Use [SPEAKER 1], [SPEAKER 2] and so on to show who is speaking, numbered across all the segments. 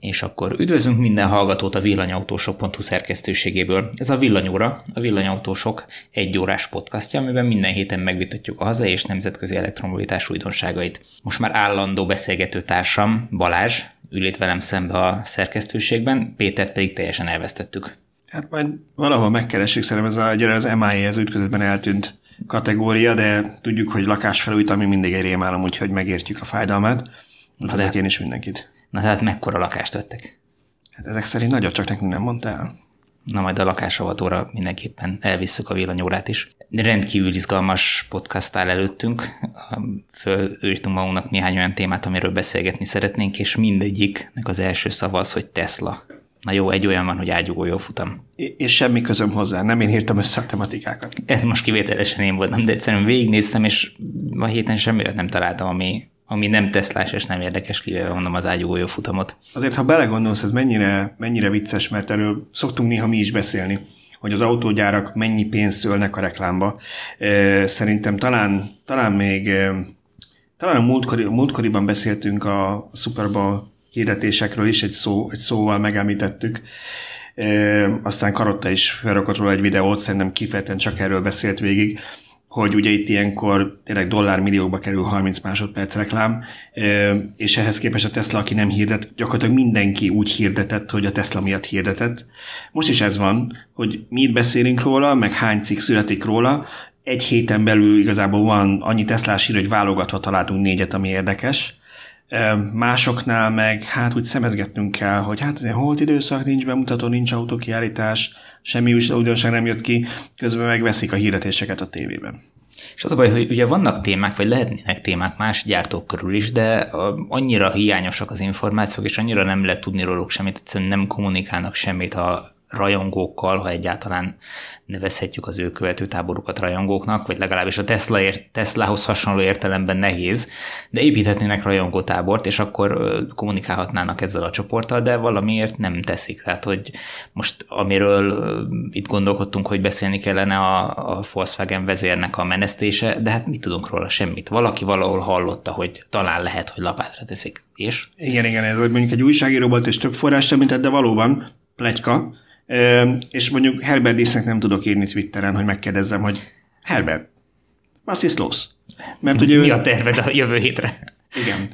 [SPEAKER 1] És akkor üdvözlünk minden hallgatót a villanyautósok.hu szerkesztőségéből. Ez a Villanyóra, a Villanyautósok egy órás podcastja, amiben minden héten megvitatjuk a hazai és nemzetközi elektromobilitás újdonságait. Most már állandó beszélgető társam Balázs ül itt velem szembe a szerkesztőségben, Pétert pedig teljesen elvesztettük.
[SPEAKER 2] Hát majd valahol megkeressük, szerintem ez a, gyere az MIA, ez ütközetben eltűnt kategória, de tudjuk, hogy lakásfelújít, ami mindig egy rémálom, úgyhogy megértjük a fájdalmát. Úgyhogy én is mindenkit.
[SPEAKER 1] Na tehát mekkora lakást vettek?
[SPEAKER 2] Hát ezek szerint nagyot csak nekünk nem mondtál.
[SPEAKER 1] Na majd a lakásavatóra mindenképpen elvisszük a villanyórát is. Rendkívül izgalmas podcast áll előttünk. Fölírtunk magunknak néhány olyan témát, amiről beszélgetni szeretnénk, és mindegyiknek az első szava az, hogy Tesla. Na jó, egy olyan van, hogy ágyugó jó futam.
[SPEAKER 2] És semmi közöm hozzá, nem én írtam össze a tematikákat.
[SPEAKER 1] Ez most kivételesen én voltam, de egyszerűen végignéztem, és a héten semmi nem találtam, ami ami nem Teslás és nem érdekes, kivéve mondom az ágyugójó futamot.
[SPEAKER 2] Azért, ha belegondolsz, ez mennyire, mennyire vicces, mert erről szoktunk néha mi is beszélni, hogy az autógyárak mennyi pénzt szülnek a reklámba. Szerintem talán, talán még talán a múltkori, múltkoriban beszéltünk a Super Bowl hirdetésekről is, egy, szó, egy szóval megemlítettük. E, aztán Karotta is felrakott róla egy videót, szerintem kifejezetten csak erről beszélt végig hogy ugye itt ilyenkor tényleg dollármilliókba kerül 30 másodperc reklám, és ehhez képest a Tesla, aki nem hirdet, gyakorlatilag mindenki úgy hirdetett, hogy a Tesla miatt hirdetett. Most is ez van, hogy mi itt beszélünk róla, meg hány cikk születik róla, egy héten belül igazából van annyi Teslás hír, hogy válogatva találtunk négyet, ami érdekes. Másoknál meg hát úgy szemezgetnünk kell, hogy hát holt időszak, nincs bemutató, nincs autókiállítás, semmi újdonság nem jött ki, közben megveszik a hirdetéseket a tévében.
[SPEAKER 1] És az a baj, hogy ugye vannak témák, vagy lehetnének témák más gyártók körül is, de annyira hiányosak az információk, és annyira nem lehet tudni róluk semmit, egyszerűen nem kommunikálnak semmit a rajongókkal, ha egyáltalán nevezhetjük az ő követőtáborukat rajongóknak, vagy legalábbis a Tesla ért, Teslahoz hasonló értelemben nehéz, de építhetnének rajongótábort, és akkor kommunikálhatnának ezzel a csoporttal, de valamiért nem teszik. Tehát, hogy most amiről itt gondolkodtunk, hogy beszélni kellene a, a Volkswagen vezérnek a menesztése, de hát mit tudunk róla semmit. Valaki valahol hallotta, hogy talán lehet, hogy lapátra teszik. És?
[SPEAKER 2] Igen, igen, ez mondjuk egy újságíró volt, és több forrás említett, de valóban plegyka, és mondjuk Herbert Dísznek nem tudok írni Twitteren, hogy megkérdezzem, hogy Herbert, was is los?
[SPEAKER 1] Mert ugye Mi a terved a jövő hétre?
[SPEAKER 2] Igen,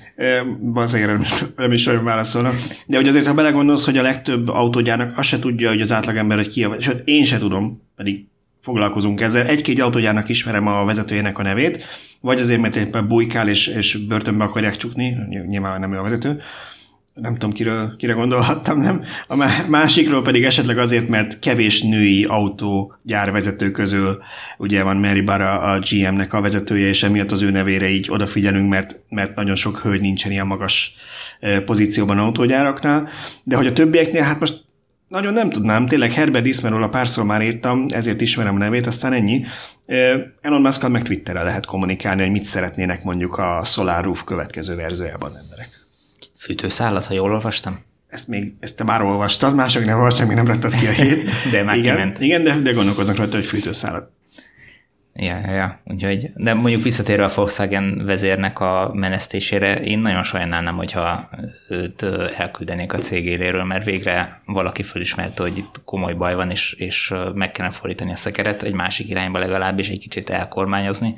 [SPEAKER 2] azért nem, nem is olyan válaszolnak. De hogy azért, ha belegondolsz, hogy a legtöbb autógyárnak azt se tudja, hogy az átlagember, hogy ki a sőt, én se tudom, pedig foglalkozunk ezzel. Egy-két autógyárnak ismerem a vezetőjének a nevét, vagy azért, mert éppen bujkál és, és börtönbe akarják csukni, nyilván nem ő a vezető, nem tudom, kiről, kire gondolhattam, nem? A másikról pedig esetleg azért, mert kevés női autógyárvezető közül ugye van Mary Barra a GM-nek a vezetője, és emiatt az ő nevére így odafigyelünk, mert, mert nagyon sok hölgy nincsen ilyen magas pozícióban autógyáraknál. De hogy a többieknél, hát most nagyon nem tudnám, tényleg Herbert Ismerről a párszor már írtam, ezért ismerem a nevét, aztán ennyi. Elon musk meg Twitterre lehet kommunikálni, hogy mit szeretnének mondjuk a Solar Roof következő verziójában emberek.
[SPEAKER 1] Fűtőszállat, ha jól olvastam?
[SPEAKER 2] Ezt még, ezt te már olvastad, mások nem olvasták, még nem raktad ki a hét.
[SPEAKER 1] de már
[SPEAKER 2] igen,
[SPEAKER 1] kiment.
[SPEAKER 2] Igen, de, de gondolkoznak rajta, hogy fűtőszállat.
[SPEAKER 1] Ja, ja, ja, úgyhogy, de mondjuk visszatérve a Volkswagen vezérnek a menesztésére, én nagyon sajnálnám, hogyha őt elküldenék a cég éléről, mert végre valaki fölismerte, hogy itt komoly baj van, és, és meg kellene fordítani a szekeret egy másik irányba legalábbis egy kicsit elkormányozni,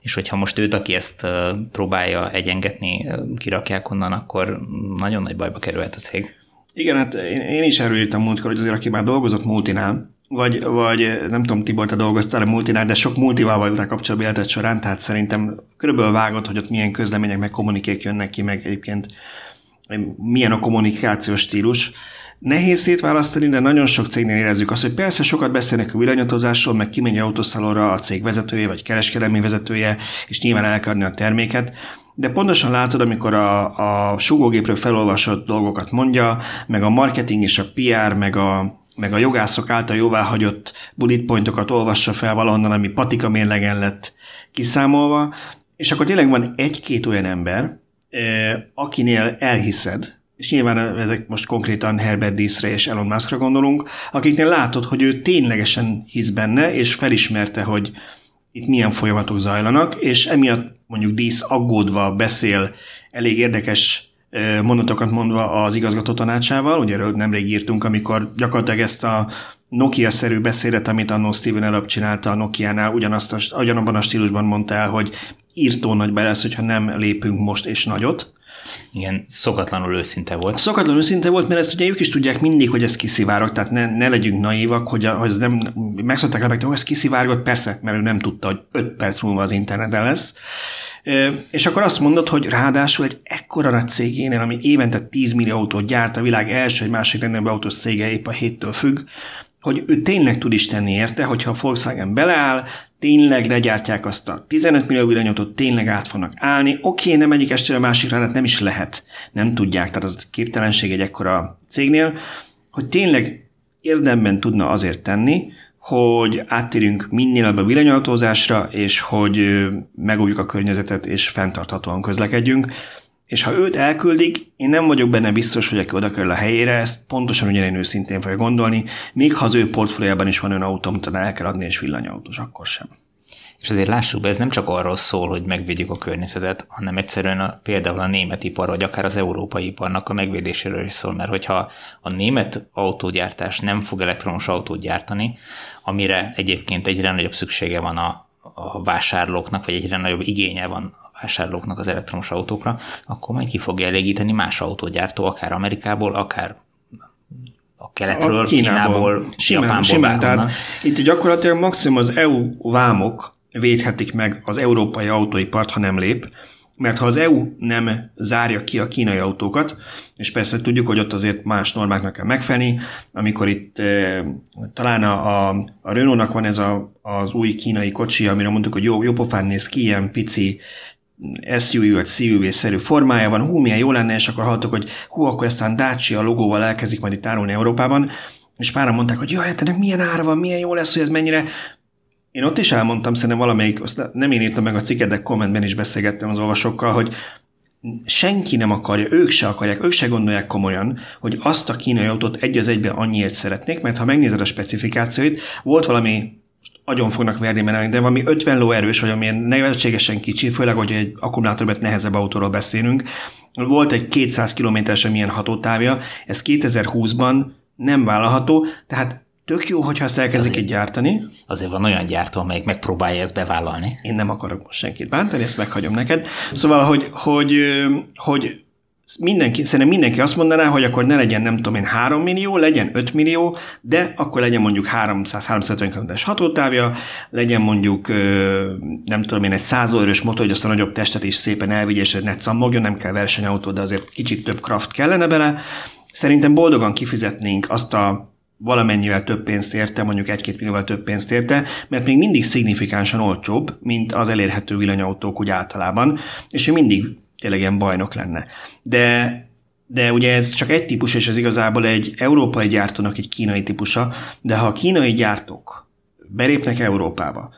[SPEAKER 1] és hogyha most őt, aki ezt próbálja egyengetni, kirakják onnan, akkor nagyon nagy bajba kerülhet a cég.
[SPEAKER 2] Igen, hát én, én is erről írtam múltkor, hogy azért aki már dolgozott multinál, vagy, vagy nem tudom, Tibor, te dolgoztál a multinál, de sok multival voltál kapcsolatban életed során, tehát szerintem körülbelül vágod, hogy ott milyen közlemények, meg kommunikék jönnek ki, meg egyébként milyen a kommunikációs stílus. Nehéz szétválasztani, de nagyon sok cégnél érezzük azt, hogy persze sokat beszélnek a villanyatozásról, meg kimegy autószalonra a cég vezetője, vagy kereskedelmi vezetője, és nyilván el kell adni a terméket, de pontosan látod, amikor a, a sugógépről felolvasott dolgokat mondja, meg a marketing és a PR, meg a, meg a jogászok által jóváhagyott bullet pointokat olvassa fel valahonnan, ami patika mérlegen lett kiszámolva, és akkor tényleg van egy-két olyan ember, akinél elhiszed, és nyilván ezek most konkrétan Herbert Díszre és Elon Muskra gondolunk, akiknél látod, hogy ő ténylegesen hisz benne, és felismerte, hogy itt milyen folyamatok zajlanak, és emiatt mondjuk Dísz aggódva beszél elég érdekes mondatokat mondva az igazgató tanácsával, ugye erről nemrég írtunk, amikor gyakorlatilag ezt a Nokia-szerű beszédet, amit annó Steven Elop csinálta a Nokia-nál, ugyanazt a, ugyanabban a stílusban mondta el, hogy írtó nagy be lesz, hogyha nem lépünk most és nagyot.
[SPEAKER 1] Igen, szokatlanul őszinte volt.
[SPEAKER 2] Szokatlanul őszinte volt, mert ezt ugye ők is tudják mindig, hogy ez kiszivárog, tehát ne, ne legyünk naívak, hogy, a, hogy ez nem, megszokták el, hogy ez kiszivárgott, persze, mert ő nem tudta, hogy 5 perc múlva az interneten lesz. És akkor azt mondod, hogy ráadásul egy ekkora nagy cégénél, ami évente 10 millió autót gyárt, a világ első, egy másik legnagyobb autós cége épp a héttől függ, hogy ő tényleg tud is tenni érte, hogyha a Volkswagen beleáll, tényleg legyártják azt a 15 millió villanyautót, tényleg át fognak állni. Oké, nem egyik estére másikra, hát nem is lehet. Nem tudják, tehát az képtelenség egy ekkora cégnél, hogy tényleg érdemben tudna azért tenni, hogy áttérünk minél a villanyautózásra, és hogy megújjuk a környezetet, és fenntarthatóan közlekedjünk. És ha őt elküldik, én nem vagyok benne biztos, hogy aki oda kerül a helyére, ezt pontosan ugyanén őszintén fogja gondolni, még ha az ő portfóliában is van olyan autó, amit el kell adni, és villanyautós, akkor sem.
[SPEAKER 1] És azért lássuk be, ez nem csak arról szól, hogy megvédjük a környezetet, hanem egyszerűen a, például a német ipar, vagy akár az európai iparnak a megvédéséről is szól, mert hogyha a német autógyártás nem fog elektromos autót gyártani, amire egyébként egyre nagyobb szüksége van a, a vásárlóknak, vagy egyre nagyobb igénye van vásárlóknak az elektromos autókra, akkor majd ki fogja elégíteni más autógyártó, akár Amerikából, akár a keletről, a Kínából, Kínából simán, Japánból, simán.
[SPEAKER 2] Tehát itt gyakorlatilag maximum az EU vámok védhetik meg az európai autóipart, ha nem lép, mert ha az EU nem zárja ki a kínai autókat, és persze tudjuk, hogy ott azért más normáknak kell megfelelni, amikor itt e, talán a, a, a Renault-nak van ez a, az új kínai kocsi, amire mondtuk, hogy jó, jó pofán néz ki, ilyen pici SUV vagy CUV-szerű formája van, hú, milyen jó lenne, és akkor hallottuk, hogy hú, akkor aztán Dacia logóval elkezdik majd itt árulni Európában, és páran mondták, hogy jaj, hát ennek milyen ára van, milyen jó lesz, hogy ez mennyire. Én ott is elmondtam, szerintem valamelyik, azt nem én írtam meg a cikket, de kommentben is beszélgettem az olvasókkal, hogy senki nem akarja, ők se akarják, ők se gondolják komolyan, hogy azt a kínai autót egy az egyben annyiért szeretnék, mert ha megnézed a specifikációit, volt valami agyon fognak verni, mert de valami 50 ló erős, vagy amilyen nevetségesen kicsi, főleg, hogy egy akkumulátorbet nehezebb autóról beszélünk. Volt egy 200 km-es milyen hatótávja, ez 2020-ban nem vállalható, tehát Tök jó, hogyha ezt elkezdik azért, így gyártani.
[SPEAKER 1] Azért van olyan gyártó, amelyik megpróbálja ezt bevállalni.
[SPEAKER 2] Én nem akarok most senkit bántani, ezt meghagyom neked. Szóval, hogy, hogy, hogy mindenki, szerintem mindenki azt mondaná, hogy akkor ne legyen nem tudom én 3 millió, legyen 5 millió, de akkor legyen mondjuk 300-350 km hatótávja, legyen mondjuk nem tudom én egy 100 lóerős motor, hogy azt a nagyobb testet is szépen elvigye, és ne cammogjon, nem kell versenyautó, de azért kicsit több kraft kellene bele. Szerintem boldogan kifizetnénk azt a valamennyivel több pénzt érte, mondjuk egy-két millióval több pénzt érte, mert még mindig szignifikánsan olcsóbb, mint az elérhető villanyautók úgy általában, és ő mindig tényleg ilyen bajnok lenne. De de ugye ez csak egy típus, és ez igazából egy európai gyártónak egy kínai típusa, de ha a kínai gyártók belépnek Európába,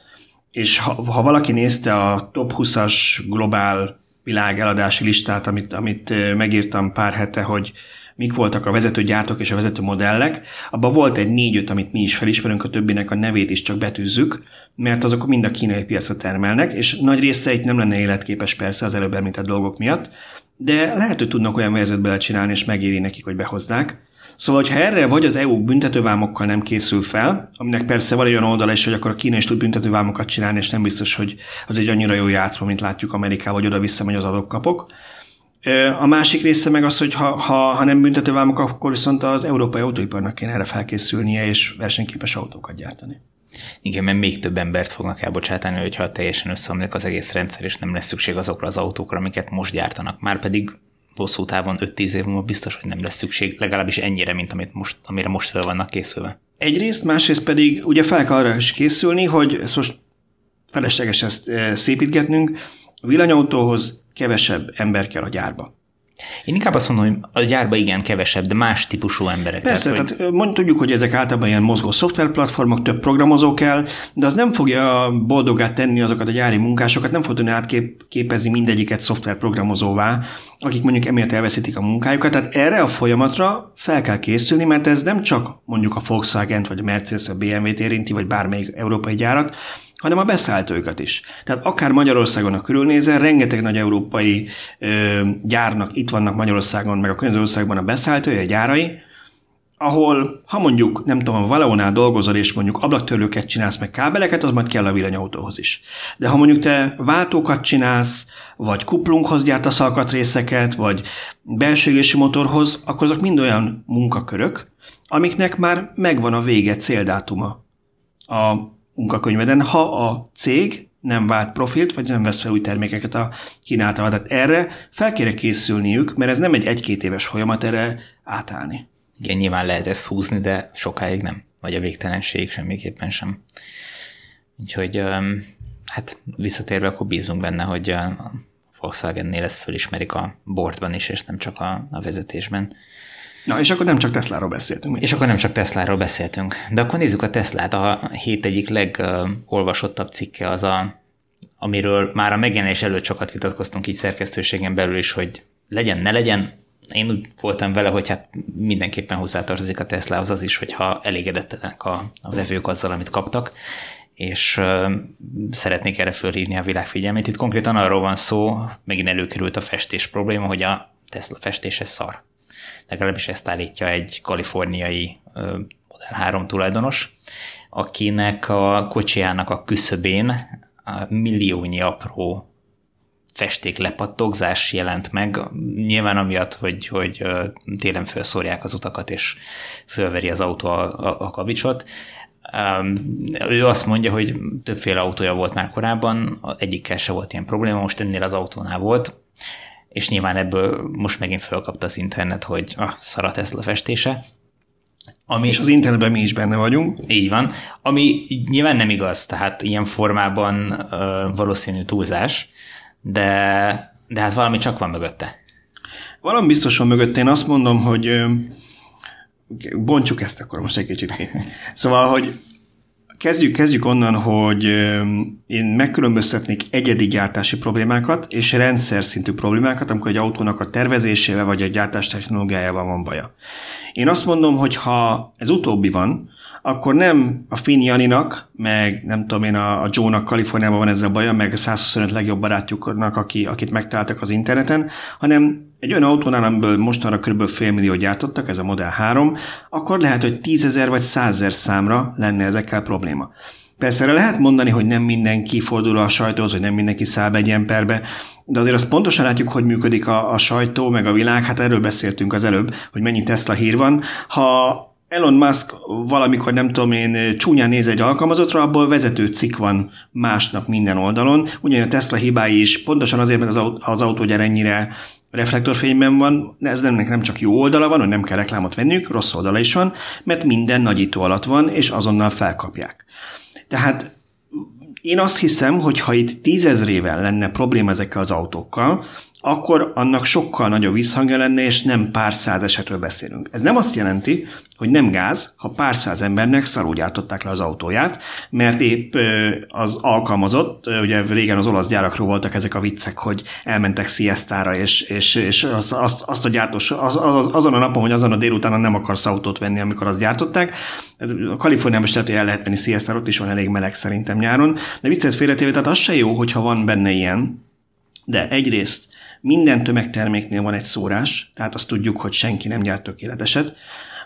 [SPEAKER 2] és ha, ha valaki nézte a top 20-as globál világ eladási listát, amit, amit megírtam pár hete, hogy mik voltak a vezető gyártók és a vezető modellek, abban volt egy négy-öt, amit mi is felismerünk, a többinek a nevét is csak betűzzük, mert azok mind a kínai piacra termelnek, és nagy része itt nem lenne életképes persze az előbb említett dolgok miatt, de lehet, hogy tudnak olyan vezetőt csinálni, és megéri nekik, hogy behozzák. Szóval, ha erre vagy az EU büntetővámokkal nem készül fel, aminek persze van olyan oldala is, hogy akkor a Kína is tud büntetővámokat csinálni, és nem biztos, hogy az egy annyira jó játszma, mint látjuk Amerikában, hogy oda-vissza megy az adok-kapok, a másik része meg az, hogy ha, ha, ha nem büntetővámok, akkor viszont az európai autóiparnak kéne erre felkészülnie és versenyképes autókat gyártani.
[SPEAKER 1] Igen, mert még több embert fognak elbocsátani, hogyha teljesen összeomlik az egész rendszer, és nem lesz szükség azokra az autókra, amiket most gyártanak. Már pedig hosszú távon 5-10 év múlva biztos, hogy nem lesz szükség, legalábbis ennyire, mint amit most, amire most fel vannak készülve.
[SPEAKER 2] Egyrészt, másrészt pedig ugye fel kell arra is készülni, hogy ezt most felesleges ezt szépítgetnünk, a villanyautóhoz kevesebb ember kell a gyárba.
[SPEAKER 1] Én inkább azt mondom, hogy a gyárba igen kevesebb, de más típusú emberek.
[SPEAKER 2] Persze, tehát, tehát hogy... tudjuk, hogy ezek általában ilyen mozgó szoftverplatformok, több programozó kell, de az nem fogja boldogát tenni azokat a gyári munkásokat, nem fog tudni átképezni mindegyiket szoftverprogramozóvá, akik mondjuk emiatt elveszítik a munkájukat. Tehát erre a folyamatra fel kell készülni, mert ez nem csak mondjuk a Volkswagen vagy a Mercedes, a BMW-t érinti, vagy bármelyik európai gyárat, hanem a beszállítóikat is. Tehát akár Magyarországon a körülnézel, rengeteg nagy európai ö, gyárnak itt vannak Magyarországon, meg a környező országban a beszállítói, a gyárai, ahol, ha mondjuk, nem tudom, valahonál dolgozol, és mondjuk ablaktörlőket csinálsz, meg kábeleket, az majd kell a villanyautóhoz is. De ha mondjuk te váltókat csinálsz, vagy kuplunghoz gyártasz alkatrészeket, vagy belső motorhoz, akkor azok mind olyan munkakörök, amiknek már megvan a vége, céldátuma a munkakönyveden, ha a cég nem vált profilt, vagy nem vesz fel új termékeket a kínáltal. Tehát erre fel kéne készülniük, mert ez nem egy egy-két éves folyamat erre átállni.
[SPEAKER 1] Igen, nyilván lehet ezt húzni, de sokáig nem. Vagy a végtelenség semmiképpen sem. Úgyhogy hát visszatérve, akkor bízunk benne, hogy a Volkswagen-nél ezt fölismerik a bordban is, és nem csak a, a vezetésben.
[SPEAKER 2] Na, és akkor nem csak Tesláról beszéltünk.
[SPEAKER 1] És akkor nem csak Tesláról beszéltünk. De akkor nézzük a Teslát. A hét egyik legolvasottabb cikke az a, amiről már a megjelenés előtt sokat vitatkoztunk így szerkesztőségen belül is, hogy legyen, ne legyen, én úgy voltam vele, hogy hát mindenképpen hozzátartozik a Teslahoz az is, hogyha elégedettenek a, a vevők azzal, amit kaptak, és uh, szeretnék erre fölhívni a világ figyelmét. Itt konkrétan arról van szó, megint előkerült a festés probléma, hogy a Tesla festése szar. Legalábbis ezt állítja egy kaliforniai Model 3 tulajdonos, akinek a kocsijának a küszöbén a milliónyi apró festék lepattogzás jelent meg, nyilván amiatt, hogy, hogy télen felszórják az utakat, és fölveri az autó a, a, a kavicsot. Ő azt mondja, hogy többféle autója volt már korábban, egyikkel se volt ilyen probléma, most ennél az autónál volt, és nyilván ebből most megint felkapta az internet, hogy ah, szar a Tesla festése.
[SPEAKER 2] Ami, és az internetben mi is benne vagyunk.
[SPEAKER 1] Így van. Ami nyilván nem igaz, tehát ilyen formában uh, valószínű túlzás, de, de hát valami csak van mögötte.
[SPEAKER 2] Valami biztos van mögötte. Én azt mondom, hogy bontsuk ezt akkor most egy kicsit ki. Szóval, hogy kezdjük, kezdjük onnan, hogy én megkülönböztetnék egyedi gyártási problémákat és rendszer szintű problémákat, amikor egy autónak a tervezésével vagy a gyártás technológiájával van baja. Én azt mondom, hogy ha ez utóbbi van, akkor nem a Finn Janinak, meg nem tudom én, a, a Joe-nak Kaliforniában van ezzel baja, meg a 125 legjobb barátjuknak, aki, akit megtaláltak az interneten, hanem egy olyan autónál, amiből mostanra kb. fél millió gyártottak, ez a Model 3, akkor lehet, hogy 10 vagy 100 számra lenne ezekkel probléma. Persze erre lehet mondani, hogy nem mindenki fordul a sajtóhoz, hogy nem mindenki száll egy emberbe, de azért azt pontosan látjuk, hogy működik a, a sajtó, meg a világ, hát erről beszéltünk az előbb, hogy mennyi Tesla hír van. Ha Elon Musk valamikor, nem tudom én, csúnyán néz egy alkalmazottra, abból vezető cikk van másnap minden oldalon. Ugyan a Tesla hibái is pontosan azért, mert az autógyár ennyire reflektorfényben van, ez nem, nem csak jó oldala van, hogy nem kell reklámot venniük, rossz oldala is van, mert minden nagyító alatt van, és azonnal felkapják. Tehát én azt hiszem, hogy ha itt tízezrével lenne probléma ezekkel az autókkal, akkor annak sokkal nagyobb visszhangja lenne, és nem pár száz esetről beszélünk. Ez nem azt jelenti, hogy nem gáz, ha pár száz embernek szarul gyártották le az autóját, mert épp az alkalmazott, ugye régen az olasz gyárakról voltak ezek a viccek, hogy elmentek siestára, és, és, és azt, azt, azt a gyártós, az, az, azon a napon, vagy azon a délutánon nem akarsz autót venni, amikor azt gyártották. A Kaliforniában is lehet, hogy el lehet venni siestára, ott is van elég meleg szerintem nyáron, de viccet félretéve, tehát az se jó, hogyha van benne ilyen, de egyrészt minden tömegterméknél van egy szórás, tehát azt tudjuk, hogy senki nem gyárt tökéleteset.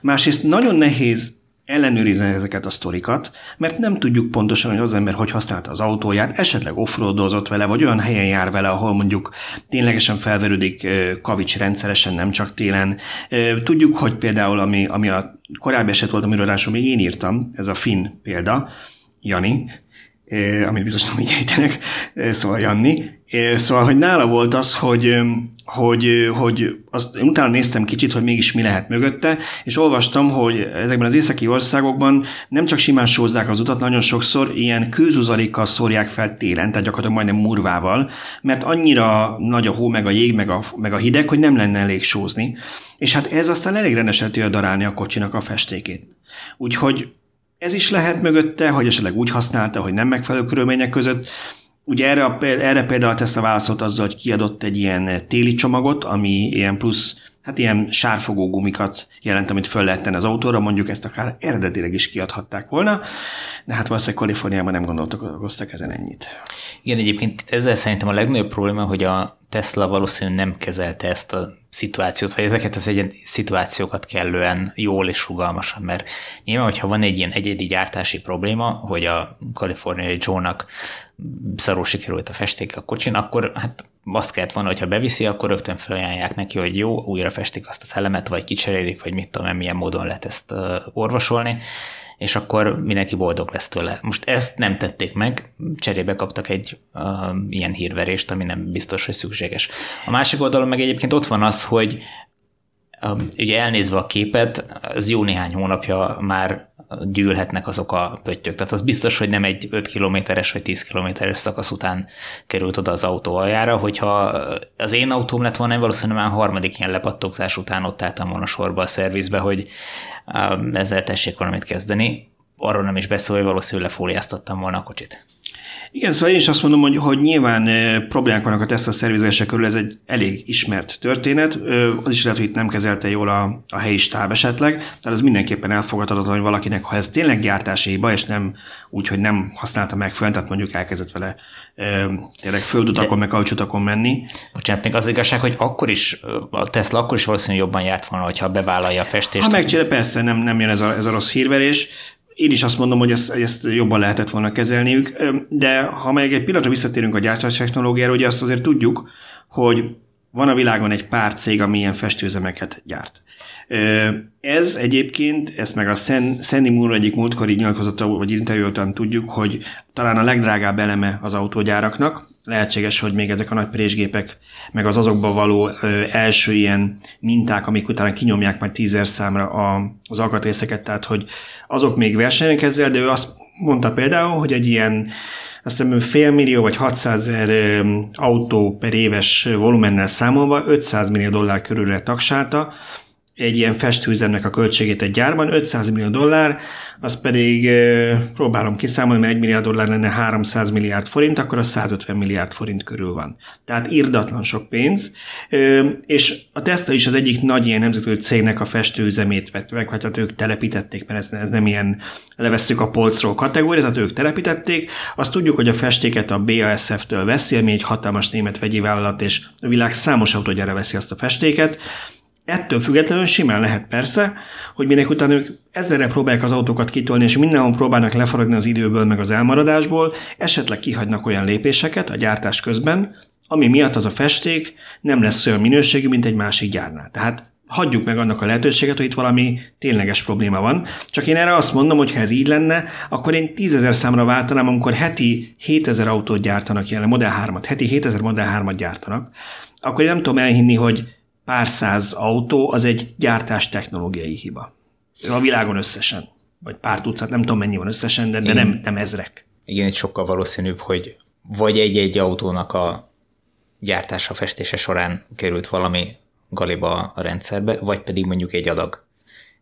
[SPEAKER 2] Másrészt nagyon nehéz ellenőrizni ezeket a sztorikat, mert nem tudjuk pontosan, hogy az ember hogy használta az autóját, esetleg offroadozott vele, vagy olyan helyen jár vele, ahol mondjuk ténylegesen felverődik kavics rendszeresen, nem csak télen. Tudjuk, hogy például, ami, ami a korábbi eset volt, amiről még én írtam, ez a Finn példa, Jani, amit biztos nem így ejtenek, szóval Janni. Szóval, hogy nála volt az, hogy, hogy, hogy azt, én utána néztem kicsit, hogy mégis mi lehet mögötte, és olvastam, hogy ezekben az északi országokban nem csak simán sózzák az utat, nagyon sokszor ilyen kőzuzalikkal szórják fel télen, tehát gyakorlatilag majdnem murvával, mert annyira nagy a hó, meg a jég, meg a, meg a hideg, hogy nem lenne elég sózni. És hát ez aztán elég rendesen tudja darálni a kocsinak a festékét. Úgyhogy ez is lehet mögötte, hogy esetleg úgy használta, hogy nem megfelelő körülmények között. Ugye erre, erre például Tesla válaszolt azzal, hogy kiadott egy ilyen téli csomagot, ami ilyen plusz hát ilyen sárfogó gumikat jelent, amit föl lehet tenni az autóra, mondjuk ezt akár eredetileg is kiadhatták volna, de hát valószínűleg Kaliforniában nem gondoltak ezen ennyit.
[SPEAKER 1] Igen, egyébként ezzel szerintem a legnagyobb probléma, hogy a Tesla valószínűleg nem kezelte ezt a szituációt, vagy ezeket az egyen szituációkat kellően jól és rugalmasan, mert nyilván, hogyha van egy ilyen egyedi gyártási probléma, hogy a kaliforniai Joe-nak szarul sikerült a festék a kocsin, akkor hát azt kellett volna, hogyha beviszi, akkor rögtön felajánlják neki, hogy jó, újra festik azt az elemet, vagy kicserélik, vagy mit tudom, milyen módon lehet ezt orvosolni, és akkor mindenki boldog lesz tőle. Most ezt nem tették meg, cserébe kaptak egy uh, ilyen hírverést, ami nem biztos, hogy szükséges. A másik oldalon meg egyébként ott van az, hogy ugye elnézve a képet, az jó néhány hónapja már gyűlhetnek azok a pöttyök. Tehát az biztos, hogy nem egy 5 kilométeres vagy 10 kilométeres szakasz után került oda az autó aljára, hogyha az én autóm lett volna, valószínűleg már harmadik ilyen lepattogzás után ott álltam volna sorba a szervizbe, hogy um, ezzel tessék valamit kezdeni. Arról nem is beszél, hogy valószínűleg lefóliáztattam volna a kocsit.
[SPEAKER 2] Igen, szóval én is azt mondom, hogy, hogy nyilván problémák vannak a Tesla szervizése körül, ez egy elég ismert történet. Az is lehet, hogy itt nem kezelte jól a, a helyi stáb esetleg, tehát az mindenképpen elfogadhatatlan, hogy valakinek, ha ez tényleg gyártási hiba, és nem úgy, hogy nem használta megfelelően, tehát mondjuk elkezdett vele tényleg földutakon, meg kaucsutakon menni.
[SPEAKER 1] Bocsánat, még az igazság, hogy akkor is, a Tesla akkor is valószínűleg jobban járt volna, hogyha bevállalja a festést.
[SPEAKER 2] Ha megcsinálja, persze nem, nem jön ez a, ez a rossz hírverés, én is azt mondom, hogy ezt, ezt jobban lehetett volna kezelniük, de ha meg egy pillanatra visszatérünk a gyártás technológiára, ugye azt azért tudjuk, hogy van a világon egy pár cég, ami ilyen festőzemeket gyárt. Ez egyébként, ezt meg a Sandy Moore egyik múltkori nyilatkozata, vagy interjú tudjuk, hogy talán a legdrágább eleme az autógyáraknak. Lehetséges, hogy még ezek a nagy présgépek, meg az azokba való első ilyen minták, amik utána kinyomják majd tízer számra a, az alkatrészeket, tehát hogy azok még versenyek ezzel, de ő azt mondta például, hogy egy ilyen azt hiszem fél millió vagy 600 ezer autó per éves volumennel számolva 500 millió dollár körülre tagsálta, egy ilyen festőüzemnek a költségét egy gyárban, 500 millió dollár, az pedig próbálom kiszámolni, mert 1 milliárd dollár lenne 300 milliárd forint, akkor az 150 milliárd forint körül van. Tehát irdatlan sok pénz, és a Tesla is az egyik nagy ilyen nemzetközi cégnek a festőüzemét vett meg, hát ők telepítették, mert ez, ez nem ilyen levesszük a polcról kategória, tehát ők telepítették. Azt tudjuk, hogy a festéket a BASF-től veszi, ami egy hatalmas német vegyi vállalat, és a világ számos autógyára veszi azt a festéket, Ettől függetlenül simán lehet persze, hogy minek után ők ezerre próbálják az autókat kitolni, és mindenhol próbálnak lefaragni az időből, meg az elmaradásból, esetleg kihagynak olyan lépéseket a gyártás közben, ami miatt az a festék nem lesz olyan minőségű, mint egy másik gyárnál. Tehát hagyjuk meg annak a lehetőséget, hogy itt valami tényleges probléma van. Csak én erre azt mondom, hogy ha ez így lenne, akkor én tízezer számra váltanám, amikor heti 7000 autót gyártanak jelen, Model 3-at, heti 7000 Model 3-at gyártanak, akkor én nem tudom elhinni, hogy pár száz autó az egy gyártás technológiai hiba. A világon összesen. Vagy pár tucat, nem tudom mennyi van összesen, de, de nem, nem ezrek.
[SPEAKER 1] Igen, itt sokkal valószínűbb, hogy vagy egy-egy autónak a gyártása, festése során került valami galiba a rendszerbe, vagy pedig mondjuk egy adag.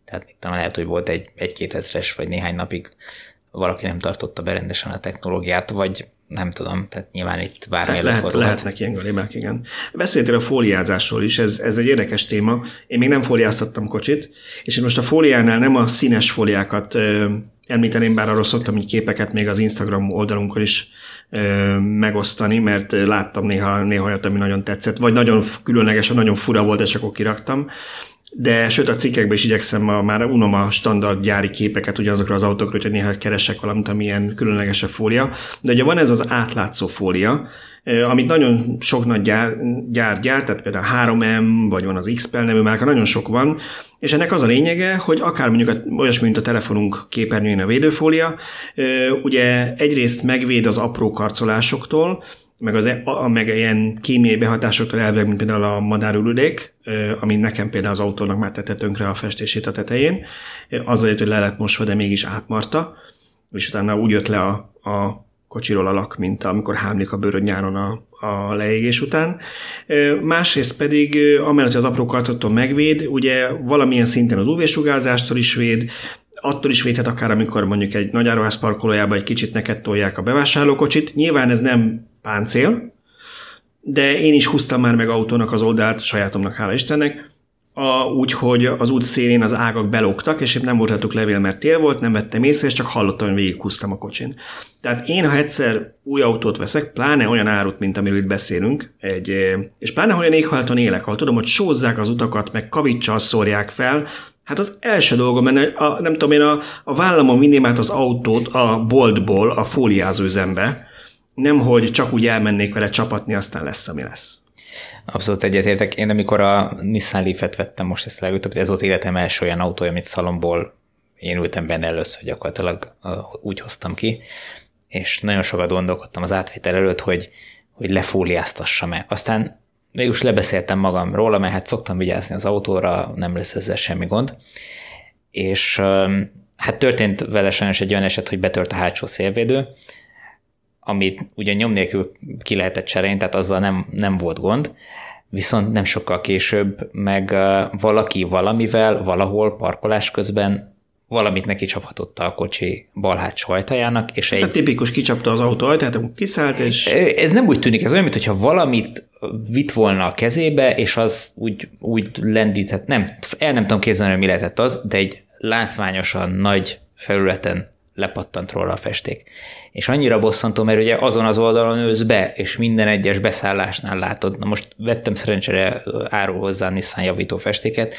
[SPEAKER 1] Tehát mit tudom, lehet, hogy volt egy, egy-két ezres, vagy néhány napig valaki nem tartotta be rendesen a technológiát, vagy nem tudom, tehát nyilván itt bármi
[SPEAKER 2] Le, lehet, Lehetnek ilyen galibák, igen. Beszéltél a fóliázásról is, ez, ez egy érdekes téma. Én még nem fóliáztattam kocsit, és én most a fóliánál nem a színes fóliákat ö, említeném, bár arról szoktam hogy képeket még az Instagram oldalunkon is ö, megosztani, mert láttam néha, néha olyat, ami nagyon tetszett, vagy nagyon különleges, nagyon fura volt, és akkor kiraktam de sőt a cikkekben is igyekszem, a, már unom a standard gyári képeket ugyanazokra az autókról, hogy néha keresek valamit, ami ilyen különlegesebb fólia. De ugye van ez az átlátszó fólia, amit nagyon sok nagy gyár, gyár gyár, tehát például 3M, vagy van az XPEL nevű márka, nagyon sok van, és ennek az a lényege, hogy akár mondjuk olyasmi, mint a telefonunk képernyőjén a védőfólia, ugye egyrészt megvéd az apró karcolásoktól, meg, az, e- a, meg ilyen kémiai behatásoktól elvileg, mint például a madárülődék, ami nekem például az autónak már tette tönkre a festését a tetején, azért, hogy le lett mosva, de mégis átmarta, és utána úgy jött le a, a kocsiról a lak, mint amikor hámlik a bőröd nyáron a, a leégés után. Másrészt pedig, amellett, hogy az apró karcottól megvéd, ugye valamilyen szinten az UV-sugárzástól is véd, attól is védhet akár, amikor mondjuk egy nagy áruház parkolójában egy kicsit neked tolják a bevásárlókocsit. Nyilván ez nem páncél, de én is húztam már meg autónak az oldalt, sajátomnak, hála Istennek, úgyhogy az út szélén az ágak belógtak, és épp nem voltatok levél, mert tél volt, nem vettem észre, és csak hallottam, hogy végighúztam a kocsin. Tehát én, ha egyszer új autót veszek, pláne olyan árut, mint amiről itt beszélünk, egy, és pláne olyan éghajlaton élek, ahol tudom, hogy sózzák az utakat, meg kavicsal szórják fel, Hát az első dolgom, mert a, nem tudom én, a, a vállamon vinném át az autót a boltból a fóliázó üzembe, nem hogy csak úgy elmennék vele csapatni, aztán lesz, ami lesz.
[SPEAKER 1] Abszolút egyetértek. Én amikor a Nissan Leaf-et vettem most ezt legutóbb, ez volt életem első olyan autója, amit szalomból én ültem benne először, gyakorlatilag úgy hoztam ki, és nagyon sokat gondolkodtam az átvétel előtt, hogy, hogy lefóliáztassam-e. Aztán mégis lebeszéltem magam róla, mert hát szoktam vigyázni az autóra, nem lesz ezzel semmi gond. És hát történt vele sajnos egy olyan eset, hogy betört a hátsó szélvédő, amit ugye nyom nélkül ki lehetett cserélni, tehát azzal nem, nem volt gond, viszont nem sokkal később meg valaki valamivel valahol parkolás közben valamit neki csaphatott a kocsi bal hátsó ajtajának. És
[SPEAKER 2] hát egy... A tipikus kicsapta az autó ajtaját, akkor kiszállt, és...
[SPEAKER 1] Ez nem úgy tűnik, ez olyan, mintha valamit vitt volna a kezébe, és az úgy, úgy lendített, nem, el nem tudom képzelni, hogy mi lehetett az, de egy látványosan nagy felületen lepattant róla a festék. És annyira bosszantó, mert ugye azon az oldalon ősz be, és minden egyes beszállásnál látod. Na most vettem szerencsére árul hozzá Nissan javító festéket,